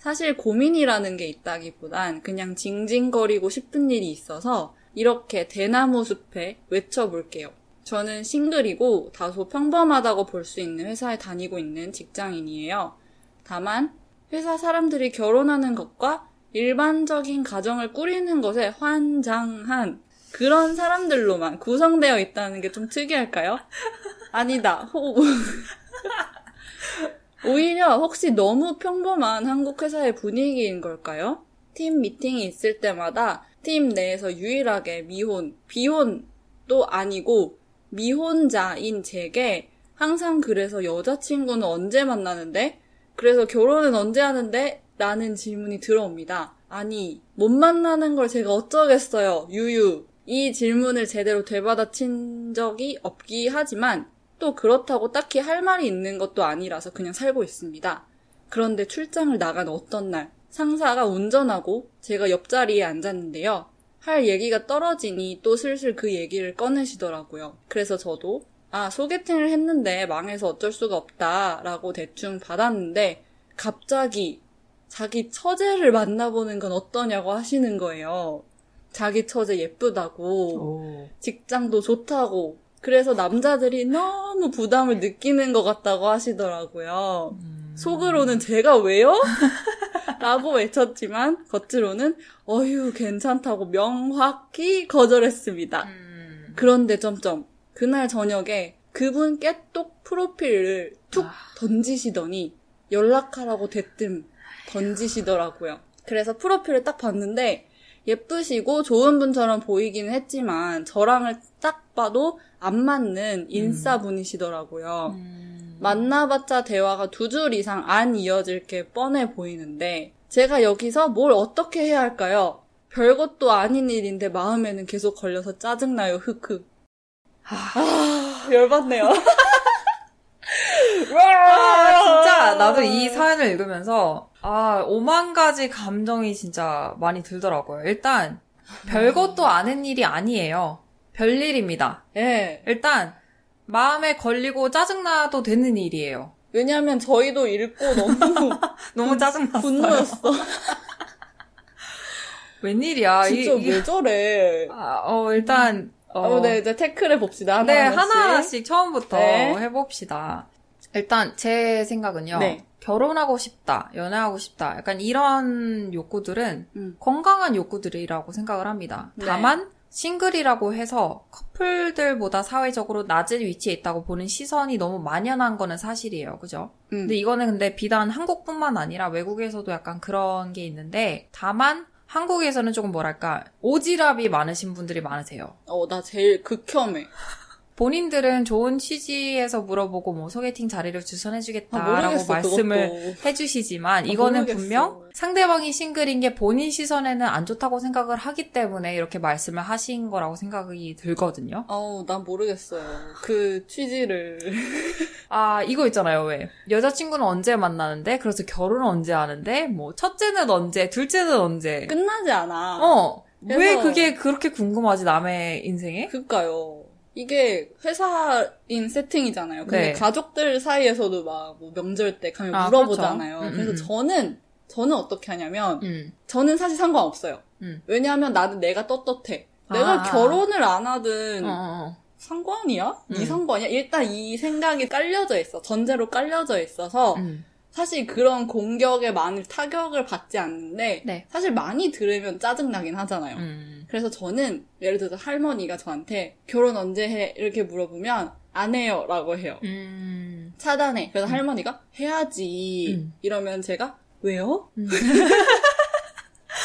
사실 고민이라는 게 있다기보단 그냥 징징거리고 싶은 일이 있어서 이렇게 대나무 숲에 외쳐볼게요. 저는 싱글이고 다소 평범하다고 볼 수 있는 회사에 다니고 있는 직장인이에요. 다만 회사 사람들이 결혼하는 것과 일반적인 가정을 꾸리는 것에 환장한 그런 사람들로만 구성되어 있다는 게 좀 특이할까요? 아니다. 호... 오히려 혹시 너무 평범한 한국 회사의 분위기인 걸까요? 팀 미팅이 있을 때마다 팀 내에서 유일하게 미혼, 비혼도 아니고 미혼자인 제게 항상 그래서 여자친구는 언제 만나는데? 그래서 결혼은 언제 하는데? 라는 질문이 들어옵니다. 아니, 못 만나는 걸 제가 어쩌겠어요, 유유. 이 질문을 제대로 되받아친 적이 없기 하지만 또 그렇다고 딱히 할 말이 있는 것도 아니라서 그냥 살고 있습니다. 그런데 출장을 나간 어떤 날, 상사가 운전하고 제가 옆자리에 앉았는데요. 할 얘기가 떨어지니 또 슬슬 그 얘기를 꺼내시더라고요. 그래서 저도 아, 소개팅을 했는데 망해서 어쩔 수가 없다 라고 대충 받았는데 갑자기 자기 처제를 만나보는 건 어떠냐고 하시는 거예요. 자기 처제 예쁘다고, 오. 직장도 좋다고, 그래서 남자들이 너무 부담을 느끼는 것 같다고 하시더라고요. 음. 속으로는 제가 왜요? 라고 외쳤지만 겉으로는 어휴 괜찮다고 명확히 거절했습니다. 음. 그런데 점점 그날 저녁에 그분 깨똑 프로필을 툭 아. 던지시더니 연락하라고 대뜸 던지시더라고요. 그래서 프로필을 딱 봤는데 예쁘시고 좋은 분처럼 보이기는 했지만 저랑을 딱 봐도 안 맞는 인싸 분이시더라고요. 음. 만나봤자 대화가 두 줄 이상 안 이어질 게 뻔해 보이는데 제가 여기서 뭘 어떻게 해야 할까요? 별것도 아닌 일인데 마음에는 계속 걸려서 짜증나요. 흑흑. 아, 열받네요. 아, 진짜 나도 이 사연을 읽으면서 아 오만 가지 감정이 진짜 많이 들더라고요. 일단 별것도 아는 일이 아니에요. 별일입니다. 예. 일단 마음에 걸리고 짜증나도 되는 일이에요. 왜냐면 저희도 읽고 너무 너무 짜증났어요. 분노였어. 웬일이야? 진짜 이, 왜 저래? 아, 어 일단 어, 어, 네, 이제 태클 해 봅시다. 하나, 네, 하나씩. 하나하나씩 처음부터 네. 해봅시다. 일단 제 생각은요. 네. 결혼하고 싶다, 연애하고 싶다. 약간 이런 욕구들은 음. 건강한 욕구들이라고 생각을 합니다. 네. 다만 싱글이라고 해서 커플들보다 사회적으로 낮은 위치에 있다고 보는 시선이 너무 만연한 거는 사실이에요. 그죠? 음. 근데 이거는 근데 비단 한국뿐만 아니라 외국에서도 약간 그런 게 있는데 다만 한국에서는 조금 뭐랄까 오지랖이 많으신 분들이 많으세요. 어, 나 제일 극혐해. 본인들은 좋은 취지에서 물어보고 뭐 소개팅 자리를 아, 추천해주겠다라고 모르겠어, 말씀을 그것도. 해주시지만 아, 이거는 모르겠어. 분명 상대방이 싱글인 게 본인 시선에는 안 좋다고 생각을 하기 때문에 이렇게 말씀을 하신 거라고 생각이 들거든요. 어우, 난 모르겠어요. 그 취지를. 아 이거 있잖아요 왜 여자친구는 언제 만나는데 그래서 결혼은 언제 하는데 뭐 첫째는 언제 둘째는 언제 끝나지 않아. 어왜 그래서- 그게 그렇게 궁금하지 남의 인생에? 그니까요. 이게 회사인 세팅이잖아요. 근데 네. 가족들 사이에서도 막 뭐 명절 때 가면 아, 물어보잖아요. 그렇죠. 음, 그래서 음, 음. 저는 저는 어떻게 하냐면 음. 저는 사실 상관없어요. 음. 왜냐하면 나는 내가 떳떳해. 아. 내가 결혼을 안 하든 어, 어, 어. 상관이야? 음. 이 상관이야? 일단 이 생각이 깔려져 있어. 전제로 깔려져 있어서 음. 사실 그런 공격에 많은 타격을 받지 않는데 네. 사실 많이 들으면 짜증나긴 하잖아요. 음. 그래서 저는 예를 들어서 할머니가 저한테 결혼 언제 해? 이렇게 물어보면 안 해요 라고 해요. 음. 차단해. 그래서 할머니가 해야지 음. 이러면 제가 왜요?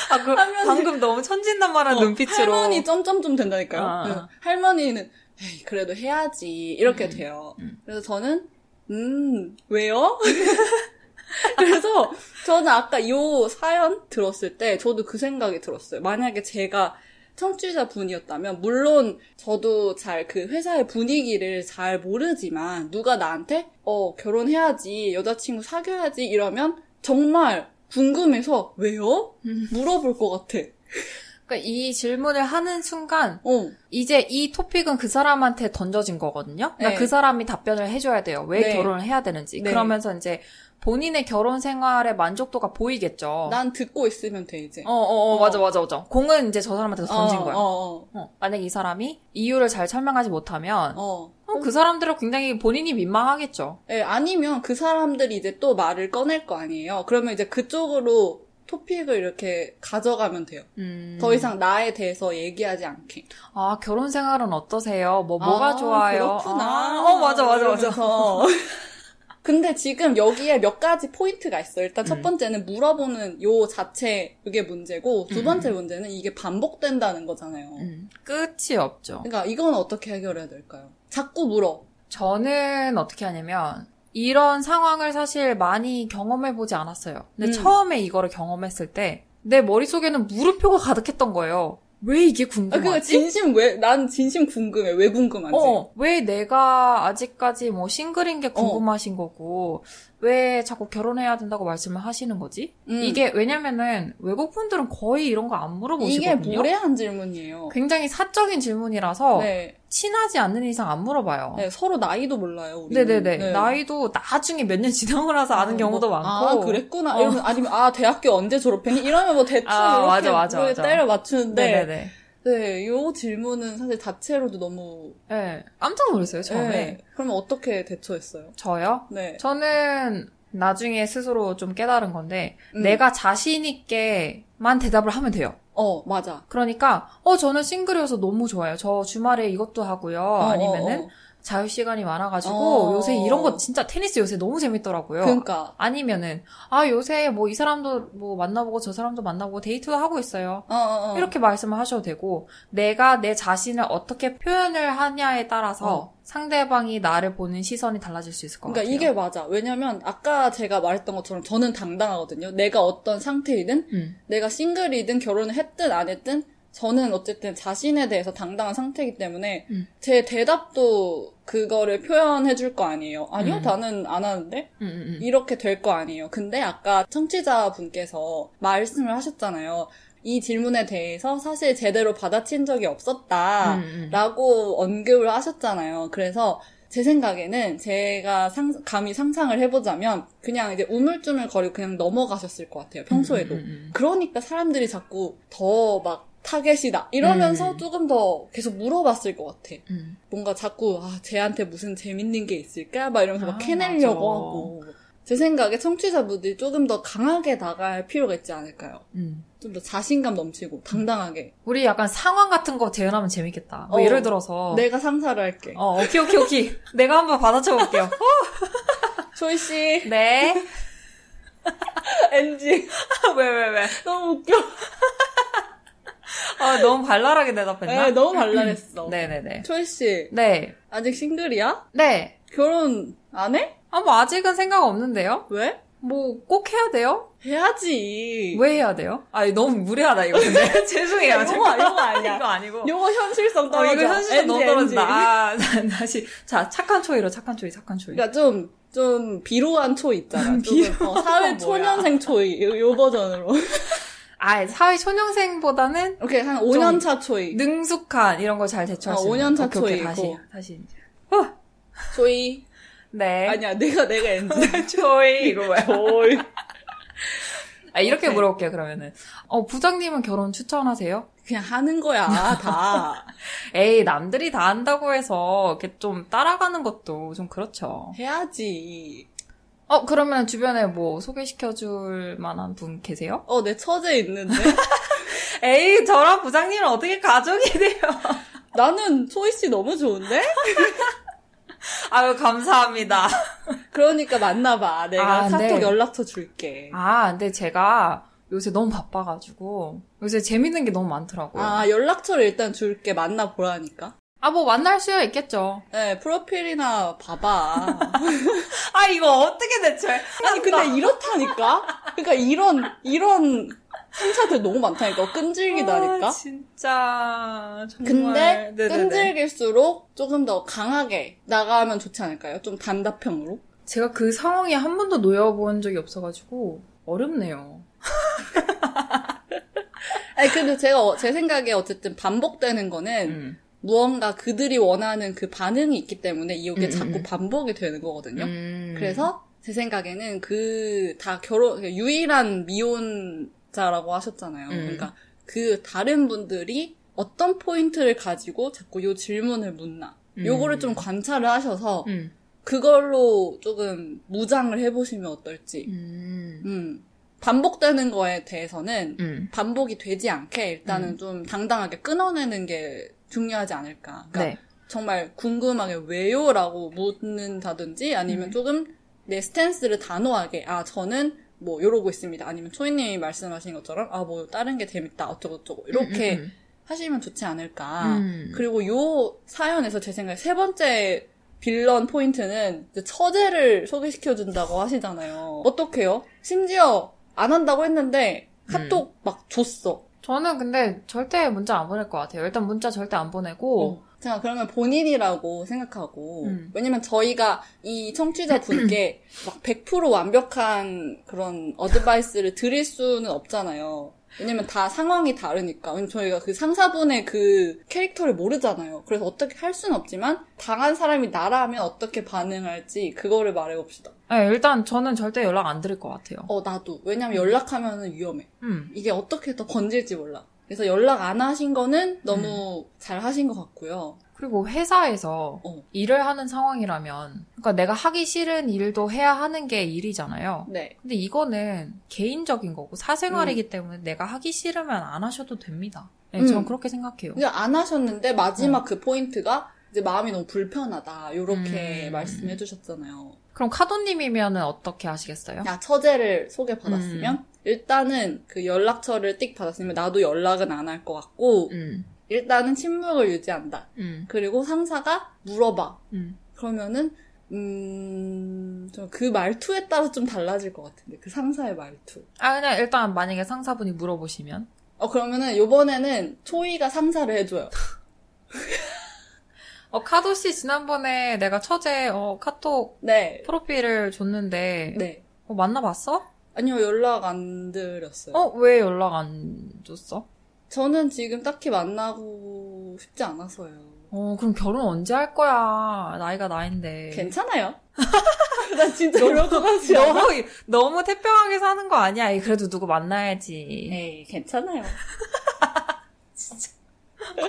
아, 그, 하면서- 방금 너무 천진난만한 어, 눈빛으로. 할머니 점점점 된다니까요. 아, 아. 그래서 할머니는 에이, 그래도 해야지 이렇게 음, 돼요. 음. 그래서 저는 음 왜요? 그래서 저는 아까 이 사연 들었을 때 저도 그 생각이 들었어요. 만약에 제가 청취자 분이었다면 물론 저도 잘 그 회사의 분위기를 잘 모르지만 누가 나한테 어 결혼해야지 여자친구 사귀어야지 이러면 정말 궁금해서 왜요? 음. 물어볼 것 같아. 그러니까 이 질문을 하는 순간 어. 이제 이 토픽은 그 사람한테 던져진 거거든요. 그러니까 네. 그 사람이 답변을 해줘야 돼요. 왜 네. 결혼을 해야 되는지. 네. 그러면서 이제 본인의 결혼 생활의 만족도가 보이겠죠. 난 듣고 있으면 돼 이제. 어, 어, 어, 어. 맞아, 맞아, 맞아. 공은 이제 저 사람한테 던진 어, 거야. 어, 어. 어, 만약 이 사람이 이유를 잘 설명하지 못하면, 어. 어, 그 사람들은 굉장히 본인이 민망하겠죠. 예, 아니면 그 사람들이 이제 또 말을 꺼낼 거 아니에요. 그러면 이제 그쪽으로 토픽을 이렇게 가져가면 돼요. 음. 더 이상 나에 대해서 얘기하지 않게. 아, 결혼 생활은 어떠세요? 뭐, 뭐가 아, 좋아요? 그렇구나. 아, 어, 맞아, 맞아, 맞아. 근데 지금 여기에 몇 가지 포인트가 있어요. 일단 첫 음. 번째는 물어보는 요 자체 이게 문제고 두 음. 번째 문제는 이게 반복된다는 거잖아요. 음, 끝이 없죠. 그러니까 이건 어떻게 해결해야 될까요? 자꾸 물어. 저는 어떻게 하냐면, 이런 상황을 사실 많이 경험해 보지 않았어요. 근데 음. 처음에 이거를 경험했을 때, 내 머릿속에는 물음표가 가득했던 거예요. 왜 이게 아, 궁금하지? 그니까 진심 왜, 난 진심 궁금해. 왜 궁금하지? 어, 왜 내가 아직까지 뭐 싱글인 어. 게 궁금하신 거고, 왜 자꾸 결혼해야 된다고 말씀을 하시는 거지? 음. 이게, 왜냐면은, 외국 분들은 거의 이런 거안 이게 물어보시거든요. 무례한 질문이에요. 굉장히 사적인 질문이라서, 네. 친하지 않는 이상 안 물어봐요. 네, 서로 나이도 몰라요, 우리. 네네네. 나이도 나중에 몇 년 지나고 나서 아는 경우도 많고. 아, 그랬구나. 어. 아니면, 아, 대학교 언제 졸업했니? 이러면 뭐 대충 아, 이렇게 맞아, 맞아, 뭐 맞아. 때려 맞추는데. 네네네. 네, 요 질문은 사실 자체로도 너무. 네. 깜짝 놀랐어요, 처음에. 네. 그러면 어떻게 대처했어요? 저요? 네. 저는 나중에 스스로 좀 깨달은 건데, 음. 내가 자신 있게만 대답을 하면 돼요. 어, 맞아. 그러니까, 어, 저는 싱글이어서 너무 좋아요. 저 주말에 이것도 하고요. 어, 아니면은, 어, 어. 자유 시간이 많아가지고, 어. 요새 이런 거 진짜 테니스 요새 너무 재밌더라고요. 그러니까. 아니면은, 아, 요새 뭐 이 사람도 뭐 만나보고 저 사람도 만나보고 데이트도 하고 있어요. 어, 어, 어. 이렇게 말씀을 하셔도 되고, 내가 내 자신을 어떻게 표현을 하냐에 따라서 어. 상대방이 나를 보는 시선이 달라질 수 있을 것 그러니까 같아요. 이게 맞아. 왜냐면 아까 제가 말했던 것처럼 저는 당당하거든요. 내가 어떤 상태이든 음. 내가 싱글이든 결혼을 했든 안 했든 저는 어쨌든 자신에 대해서 당당한 상태이기 때문에 음. 제 대답도 그거를 표현해 줄 거 아니에요. 아니요, 음. 나는 안 하는데? 음, 음, 음. 이렇게 될 거 아니에요. 근데 아까 청취자 분께서 말씀을 하셨잖아요. 이 질문에 대해서 사실 제대로 받아친 적이 없었다. 음, 음. 라고 언급을 하셨잖아요. 그래서 제 생각에는 제가 상, 감히 상상을 해보자면 그냥 이제 우물쭈물 거리고 그냥 넘어가셨을 것 같아요. 평소에도. 음, 음, 음. 그러니까 사람들이 자꾸 더 막 타겟이다 이러면서 음. 조금 더 계속 물어봤을 것 같아. 음. 뭔가 자꾸 아 쟤한테 무슨 재밌는 게 있을까 막 이러면서 막 아, 캐내려고 맞아. 하고 제 생각에 청취자분들이 조금 더 강하게 나갈 필요가 있지 않을까요? 음. 좀더 자신감 넘치고 당당하게 우리 약간 상황 같은 거 재현하면 재밌겠다. 뭐 어. 예를 들어서. 내가 상사를 할게. 어, 오케이, 오케이, 오케이. 내가 한번 받아쳐 볼게요. 초이 씨 네. 엔지 왜, 왜, 왜? 너무 웃겨. 아, 너무 발랄하게 대답했나? 네, 너무 발랄했어. 네네네. 초이 씨 네. 아직 싱글이야? 네. 결혼 안 해? 아, 뭐, 아직은 생각 없는데요? 왜? 뭐, 꼭 해야 돼요? 해야지. 왜 해야 돼요? 아, 너무 무례하다, 이거 근데. 죄송해요. 이거. 이거 아니야. 이거 아니고. 요거 현실성 어, 떨어져. 이거 현실성 너무 NG, 떨어진다. NG. 아, 자, 다시. 자, 착한 초이로, 착한 초이, 착한 초이. 그러니까 좀, 좀 비루한 초이 있잖아. 조금, 어, 사회? 초년생 초이. 요, 요 버전으로. 아, 사회 초년생보다는 오케이, 한 5년 차 초이. 능숙한 이런 걸 잘 대처할 어, 수 있는. 5년 차 오케이, 다시. 다시 이제. 초이. 네. 아니야, 내가, 내가 엔지. 초이, 이거 왜? 초이. 아, 이렇게 오케이. 물어볼게요, 그러면은. 어, 부장님은 결혼 추천하세요? 그냥 하는 거야, 다. 에이, 남들이 다 한다고 해서 이렇게 좀 따라가는 것도 좀 그렇죠. 해야지. 어, 그러면 주변에 뭐 소개시켜줄 만한 분 계세요? 어, 내 처제 있는데. 에이, 저랑 부장님은 어떻게 가족이 돼요? 나는 초이 씨 너무 좋은데? 아유, 감사합니다. 그러니까 만나봐. 내가 아, 카톡 네. 연락처 줄게. 아, 근데 제가 요새 너무 바빠가지고 요새 재밌는 게 너무 많더라고요. 아, 아, 연락처를 일단 줄게. 만나보라니까. 뭐 만날 수야 있겠죠. 네, 프로필이나 봐봐. 아, 이거 어떻게 대처해? 아니, 근데 이렇다니까? 그러니까 이런, 이런 행사들 너무 많다니까. 끈질기다니까? 아, 진짜 정말. 근데 네네네. 끈질길수록 조금 더 강하게 나가면 좋지 않을까요? 좀 단답형으로. 제가 그 상황에 한 번도 놓여본 적이 없어가지고 어렵네요. 아니, 근데 제가, 어- 제 생각에 어쨌든 반복되는 거는 음. 무언가 그들이 원하는 그 반응이 있기 때문에 이게 음, 자꾸 음. 반복이 되는 거거든요. 음. 그래서 제 생각에는 그 다 결혼 유일한 미혼자라고 하셨잖아요. 음. 그러니까 그 다른 분들이 어떤 포인트를 가지고 자꾸 요 질문을 묻나. 음. 요거를 좀 관찰을 하셔서 음. 그걸로 조금 무장을 해보시면 어떨지. 음. 음. 반복되는 거에 대해서는 음. 반복이 되지 않게 일단은 음. 좀 당당하게 끊어내는 게 중요하지 않을까. 그러니까 네. 정말 궁금하게 왜요라고 묻는다든지 아니면 음. 조금 내 stance를 단호하게 아 저는 뭐 이러고 있습니다. 아니면 초이님이 말씀하신 것처럼 아 뭐 다른 게 재밌다 어쩌고 저쩌고 이렇게 음, 하시면 좋지 않을까. 음. 그리고 요 사연에서 제 생각에 세 번째 빌런 포인트는 처제를 소개시켜 준다고 하시잖아요. 어떡해요? 심지어 안 한다고 했는데 카톡 막 줬어. 저는 근데 절대 문자 안 보낼 것 같아요. 일단 문자 절대 안 보내고 어. 제가 그러면 본인이라고 생각하고 음. 왜냐면 저희가 이 청취자 분께 막 100% 완벽한 그런 advice를 드릴 수는 없잖아요. 왜냐면 다 상황이 다르니까. 왜냐면 저희가 그 상사분의 그 캐릭터를 모르잖아요. 그래서 어떻게 할 수는 없지만 당한 사람이 나라면 어떻게 반응할지 그거를 말해봅시다. 네, 일단 저는 절대 연락 안 드릴 것 같아요. 어 나도. 왜냐면 연락하면 위험해. 음. 이게 어떻게 더 번질지 몰라. 그래서 연락 안 하신 거는 너무 잘 하신 것 같고요. 그리고 회사에서 어. 일을 하는 상황이라면, 그러니까 내가 하기 싫은 일도 해야 하는 게 일이잖아요. 네. 근데 이거는 개인적인 거고 사생활이기 때문에 내가 하기 싫으면 안 하셔도 됩니다. 네, 음. 저는 그렇게 생각해요. 이제 안 하셨는데 마지막 그 포인트가 이제 마음이 너무 불편하다. 이렇게 음. 말씀해 주셨잖아요. 그럼 카도님이면 어떻게 하시겠어요? 야, 처제를 소개받았으면 일단은 그 연락처를 띡 받았으면 나도 연락은 안 할 것 같고 음, 일단은 침묵을 유지한다. 음, 그리고 상사가 물어봐. 음. 그러면은 음, 좀 그 말투에 따라 좀 달라질 것 같은데 그 상사의 말투. 아, 그냥 일단 만약에 상사분이 물어보시면. 어 그러면은 요번에는 초이가 상사를 해줘요. 어, 카도 씨 지난번에 내가 처제, 어, 카톡 네, 프로필을 줬는데, 네. 어, 만나봤어? 아니요 연락 안 드렸어요. 어, 왜 연락 안 줬어? 저는 지금 딱히 만나고 싶지 않아서요. 어, 그럼 결혼 언제 할 거야? 나이가 나인데. 괜찮아요. 난 진짜 않아. 너무, 너무 태평하게 사는 거 아니야? 그래도 누구 만나야지. 에이, 괜찮아요.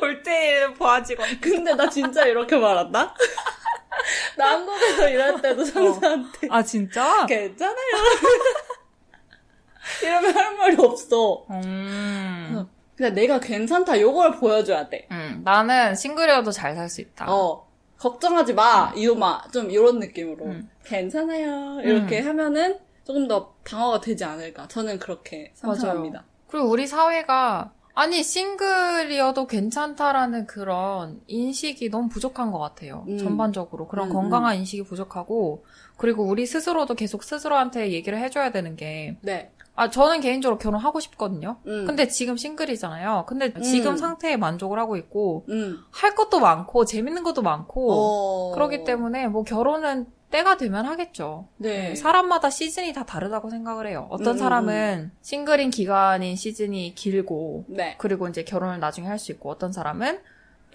볼 때는 보아지건. 근데 나 진짜 이렇게 말한다? 나 한국에서 일할 때도 상사한테 아, 진짜? 괜찮아요. 이러면 할 말이 없어. 음. 그냥 내가 괜찮다 요걸 보여줘야 돼. 음, 나는 싱글이어도 잘 살 수 있다. 어. 걱정하지 마, 이놈아. 좀 이런 느낌으로. 음. 괜찮아요. 이렇게 하면은 조금 더 방어가 되지 않을까. 저는 그렇게 상상합니다. 그리고 우리 사회가 아니 싱글이어도 괜찮다라는 그런 인식이 너무 부족한 것 같아요. 음. 전반적으로 그런 음, 건강한 인식이 부족하고 그리고 우리 스스로도 계속 스스로한테 얘기를 해줘야 되는 게 네. 아, 저는 개인적으로 결혼하고 싶거든요. 음. 근데 지금 싱글이잖아요. 근데 지금 음. 상태에 만족을 하고 있고, 음. 할 것도 많고, 재밌는 것도 많고, 어. 그렇기 때문에 뭐 결혼은 때가 되면 하겠죠. 네. 사람마다 시즌이 다 다르다고 생각을 해요. 어떤 음, 사람은 싱글인 기간인 시즌이 길고, 네. 그리고 이제 결혼을 나중에 할 수 있고, 어떤 사람은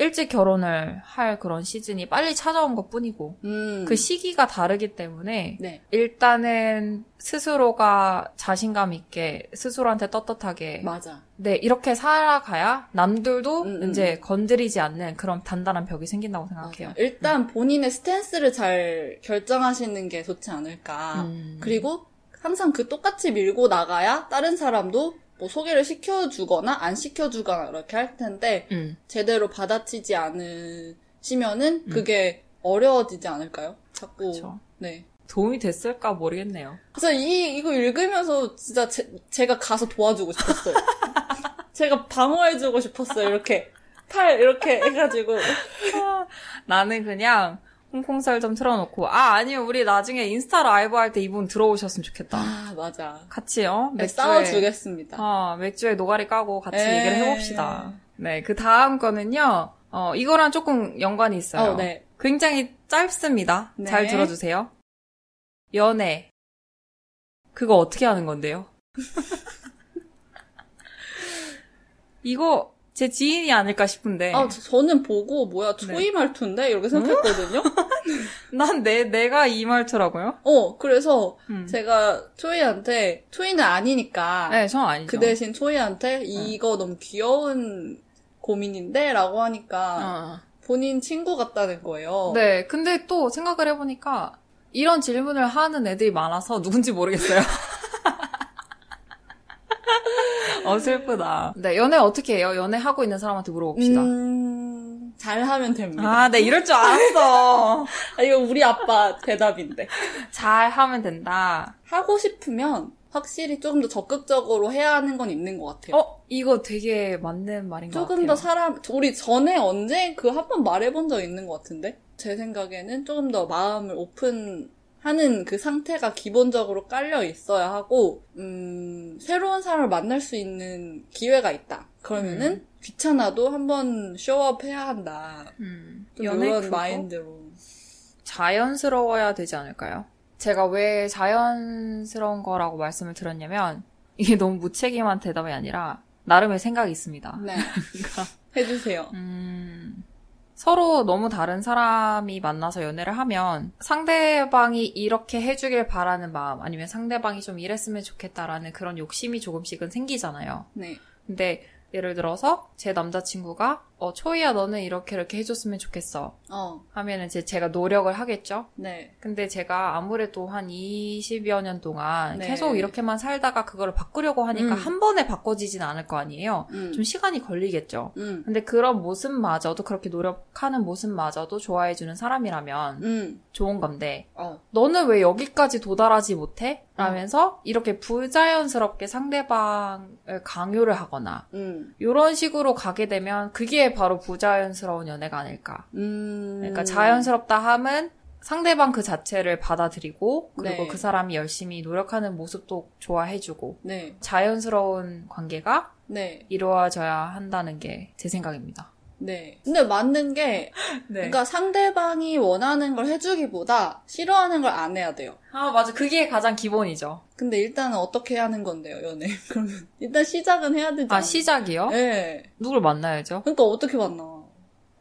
일찍 결혼을 할 그런 시즌이 빨리 찾아온 것 뿐이고, 음. 그 시기가 다르기 때문에, 네. 일단은 스스로가 자신감 있게 스스로한테 떳떳하게 맞아. 네 이렇게 살아가야 남들도 음, 음, 이제 건드리지 않는 그런 단단한 벽이 생긴다고 생각해요. 맞아. 일단 본인의 stance를 잘 결정하시는 게 좋지 않을까. 음. 그리고 항상 그 똑같이 밀고 나가야 다른 사람도 뭐 소개를 시켜주거나 안 시켜주거나 이렇게 할 텐데 음. 제대로 받아치지 않으시면은 그게 어려워지지 않을까요? 자꾸. 그쵸. 네. 도움이 됐을까 모르겠네요. 그래서 이, 이거 읽으면서 진짜 제, 가 가서 도와주고 싶었어요. 제가 방어해주고 싶었어요. 이렇게. 팔 이렇게 해가지고. 나는 그냥 홍콩썰전 틀어놓고 아 아니요 우리 나중에 인스타 라이브 할 때 이분 들어오셨으면 좋겠다. 아, 맞아. 같이요. 네, 맥주에 싸워주겠습니다. 어, 맥주에 노가리 까고 같이 에이. 얘기를 해봅시다. 네, 그 다음 거는요. 어, 이거랑 조금 연관이 있어요. 어, 네. 굉장히 짧습니다. 네. 잘 들어주세요. 연애. 그거 어떻게 하는 건데요? 이거 제 지인이 아닐까 싶은데. 아, 저- 저는 보고, 뭐야, 네. 초이 말투인데? 이렇게 생각했거든요? 난 내, 내가 이 말투라고요? 어, 그래서 음. 제가 초이한테, 초이는 아니니까, 네, 전 아니죠. 그 대신 초이한테, 이거 너무 귀여운 고민인데? 라고 하니까, 어. 본인 친구 같다는 거예요. 네, 근데 또 생각을 해보니까 이런 질문을 하는 애들이 많아서 누군지 모르겠어요. 어, 슬프다. 네, 연애 어떻게 해요? 연애 하고 있는 사람한테 물어봅시다. 음, 잘하면 됩니다. 아, 네, 이럴 줄 알았어. 아, 이거 우리 아빠 대답인데. 잘 하면 된다. 하고 싶으면 확실히 조금 더 적극적으로 해야 하는 건 있는 것 같아요. 어, 이거 되게 맞는 말인 것 조금 같아요. 더 사람, 우리 전에 언제 그 한 번 말해본 적 있는 것 같은데? 제 생각에는 조금 더 마음을 오픈 하는 그 상태가 기본적으로 깔려 있어야 하고, 음, 새로운 사람을 만날 수 있는 기회가 있다. 그러면은 음. 귀찮아도 한번 쇼업 해야 한다. 음, 좀 연애? 마인드로. 자연스러워야 되지 않을까요? 제가 왜 자연스러운 거라고 말씀을 드렸냐면 이게 너무 무책임한 대답이 아니라 나름의 생각이 있습니다. 네. 해주세요. 음, 서로 너무 다른 사람이 만나서 연애를 하면 상대방이 이렇게 해주길 바라는 마음 아니면 상대방이 좀 이랬으면 좋겠다라는 그런 욕심이 조금씩은 생기잖아요. 네. 근데 예를 들어서 제 남자친구가 어 초이야 너는 이렇게 이렇게 해줬으면 좋겠어 어, 하면은 이제 제가 노력을 하겠죠. 네. 근데 제가 아무래도 한 20여 년 동안 네. 계속 이렇게만 살다가 그거를 바꾸려고 하니까 음. 한 번에 바꿔지진 않을 거 아니에요. 음. 좀 시간이 걸리겠죠. 음. 근데 그런 모습마저도 그렇게 노력하는 모습마저도 좋아해주는 사람이라면 음. 좋은 건데 어. 너는 왜 여기까지 도달하지 못해? 라면서 이렇게 부자연스럽게 상대방을 강요를 하거나 음. 이런 식으로 가게 되면 그게 바로 부자연스러운 연애가 아닐까. 음. 그러니까 자연스럽다 함은 상대방 그 자체를 받아들이고 그리고 네. 그 사람이 열심히 노력하는 모습도 좋아해주고 네. 자연스러운 관계가 네. 이루어져야 한다는 게 제 생각입니다. 네. 근데 맞는 게, 네. 그러니까 상대방이 원하는 걸 해주기보다 싫어하는 걸 안 해야 돼요. 아 맞아 그게 가장 기본이죠. 근데 일단은 어떻게 하는 건데요, 연애? 그러면 일단 시작은 해야 되잖아요. 아 시작이요? 네. 누굴 만나야죠? 그러니까 어떻게 만나?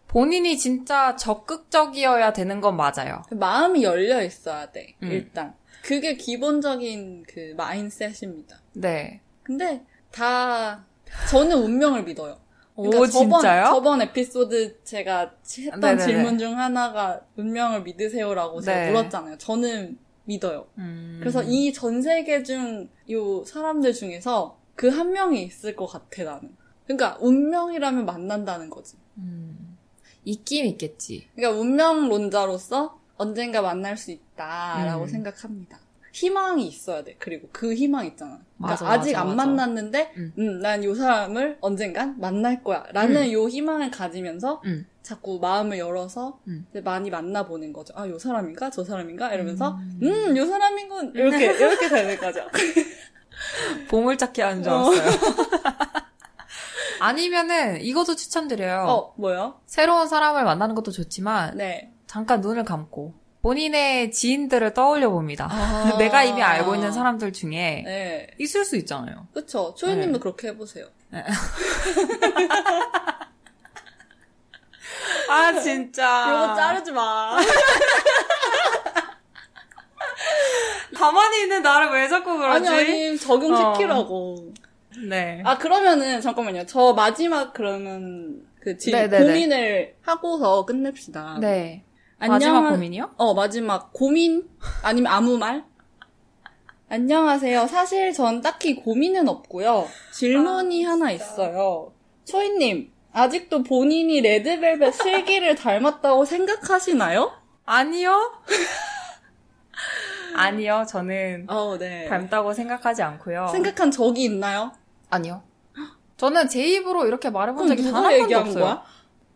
본인이 진짜 적극적이어야 되는 건 맞아요. 마음이 열려 있어야 돼. 음. 일단. 그게 기본적인 그 마인셋입니다. 네. 근데 다 저는 운명을 믿어요. 오 그러니까 저번, 진짜요? 저번 에피소드 제가 했던 네네네. 질문 중 하나가 운명을 믿으세요라고 제가 네. 물었잖아요. 저는 믿어요. 음. 그래서 이 전 세계 중요 사람들 중에서 그 한 명이 있을 것 같아 나는. 그러니까 운명이라면 만난다는 거지. 음. 있긴 있겠지. 그러니까 운명론자로서 언젠가 만날 수 있다라고 음. 생각합니다. 희망이 있어야 돼. 그리고 그 희망 있잖아. 그러니까 맞아, 아직 맞아, 안 맞아. 만났는데, 음. 음, 난 요 사람을 언젠간 만날 거야. 라는 요 희망을 가지면서 음. 자꾸 마음을 열어서 음. 많이 만나보는 거죠. 아, 요 사람인가? 저 사람인가? 이러면서, 음. 음, 요 사람이군. 이렇게, 이렇게 되는 거죠. 보물찾기 하는 줄 알았어요. 아니면은 이것도 추천드려요. 어, 뭐요? 새로운 사람을 만나는 것도 좋지만 네. 잠깐 눈을 감고 본인의 지인들을 떠올려 봅니다. 아. 내가 이미 알고 있는 사람들 중에 네. 있을 수 있잖아요. 그쵸. 초이님도 네. 그렇게 해보세요. 아 진짜. 이거 자르지 마. 가만히 있는 나를 왜 자꾸 아니, 그러지? 아니, 적용시키라고. 네. 아, 그러면은, 잠깐만요. 저 마지막, 그러면, 그, 지, 네네네. 고민을 하고서 끝냅시다. 네. 안녕. 마지막 고민이요? 어, 마지막. 고민? 아니면 아무 말? 안녕하세요. 사실 전 딱히 고민은 없고요. 질문이 아, 하나 있어요. 초이님, 아직도 본인이 레드벨벳 슬기를 닮았다고 생각하시나요? 아니요. 아니요. 저는 어, 네. 닮다고 생각하지 않고요. 생각한 적이 있나요? 아니요. 저는 제 입으로 이렇게 말해본 적이 단 한 번도 없어요. 거야?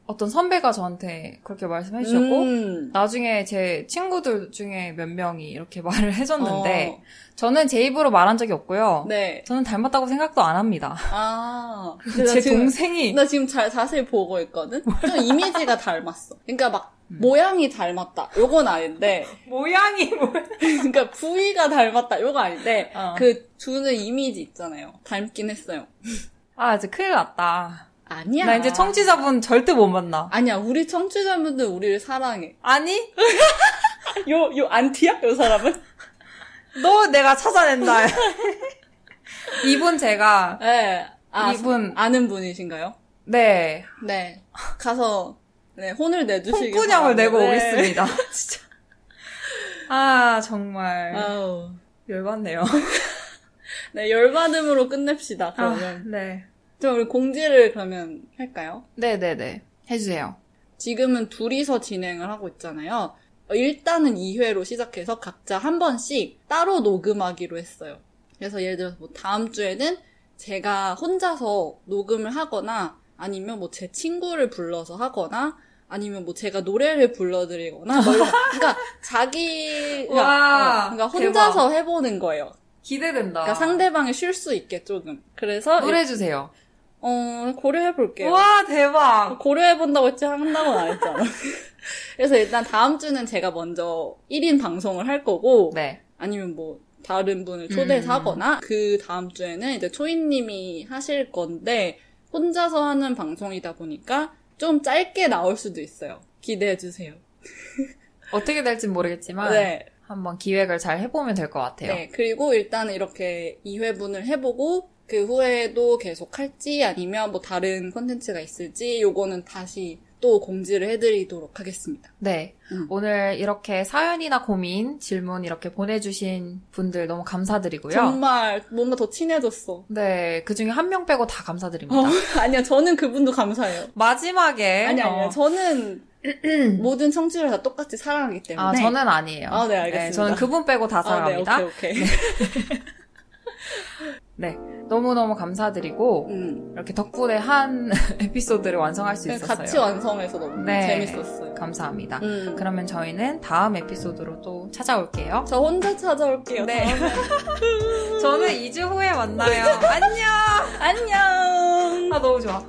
어떤 선배가 저한테 그렇게 말씀해 주셨고 음. 나중에 제 친구들 중에 몇 명이 이렇게 말을 해줬는데 어, 저는 제 입으로 말한 적이 없고요. 네. 저는 닮았다고 생각도 안 합니다. 아. 제 지금, 동생이 나 지금 자, 자세히 보고 있거든? 좀 이미지가 닮았어. 그러니까 막, 모양이 닮았다. 요건 아닌데, 모양이 뭐 그러니까 부위가 닮았다. 요거 아닌데, 어. 그 주는 이미지 있잖아요. 닮긴 했어요. 아, 이제 큰일 났다. 아니야. 나 이제 청취자분 절대 못 만나. 아니야, 우리 청취자분들 우리를 사랑해. 아니? 요, 요 안티야? 요 사람은? 너 내가 찾아낸다. 이분 제가, 네. 아, 이분- 아는 분이신가요? 네, 네. 가서, 네, 혼을 내주시기 홍군형을 내고 바랍니다. 네. 오겠습니다. 진짜. 아, 정말. 아우. 열받네요. 네, 열받음으로 끝냅시다, 아, 그러면. 네. 좀 우리 공지를 그러면 할까요? 네네네. 해주세요. 지금은 둘이서 진행을 하고 있잖아요. 어, 일단은 2회로 시작해서 각자 한 번씩 따로 녹음하기로 했어요. 그래서 예를 들어서 뭐 다음 주에는 제가 혼자서 녹음을 하거나 아니면 뭐 제 친구를 불러서 하거나 아니면 뭐 제가 노래를 불러드리거나 뭐. 그러니까 자기가 와, 어, 그러니까 혼자서 해보는 거예요. 기대된다. 그러니까 상대방이 쉴 수 있게 조금. 그래서 노래해주세요. 어 고려해 볼게요. 와, 대박. 고려해본다고 했지 한다고는 안 했잖아. 그래서 일단 다음 주는 제가 먼저 1인 방송을 할 거고 네. 아니면 뭐 다른 분을 초대해서 음. 하거나 그 다음 주에는 이제 초이님이 하실 건데 혼자서 하는 방송이다 보니까 좀 짧게 나올 수도 있어요. 기대해 주세요. 어떻게 될진 모르겠지만, 네. 한번 기획을 잘 해보면 될 것 같아요. 네. 그리고 일단은 이렇게 2회분을 해보고 그 후에도 계속 할지 아니면 뭐 다른 콘텐츠가 있을지 요거는 다시 또 공지를 해드리도록 하겠습니다. 네. 음. 오늘 이렇게 사연이나 고민, 질문 이렇게 보내주신 분들 너무 감사드리고요. 정말 뭔가 더 친해졌어. 네. 그 중에 한 명 빼고 다 감사드립니다. 어, 아니야, 저는 그분도 감사해요. 마지막에. 아니, 아니요. 어, 저는 모든 청취자를 다 똑같이 사랑하기 때문에. 아, 저는 아니에요. 아, 네, 알겠습니다. 저는 그분 빼고 다 아, 네, 사랑합니다. 오케이, 오케이. 네. 너무너무 감사드리고, 음. 이렇게 덕분에 한 에피소드를 완성할 수 있었어요. 같이 완성해서 너무 네. 재밌었어요. 감사합니다. 음. 그러면 저희는 다음 에피소드로 또 찾아올게요. 저 혼자 찾아올게요. 네. 저는 2주 후에 만나요. 안녕! 안녕! 아, 너무 좋아.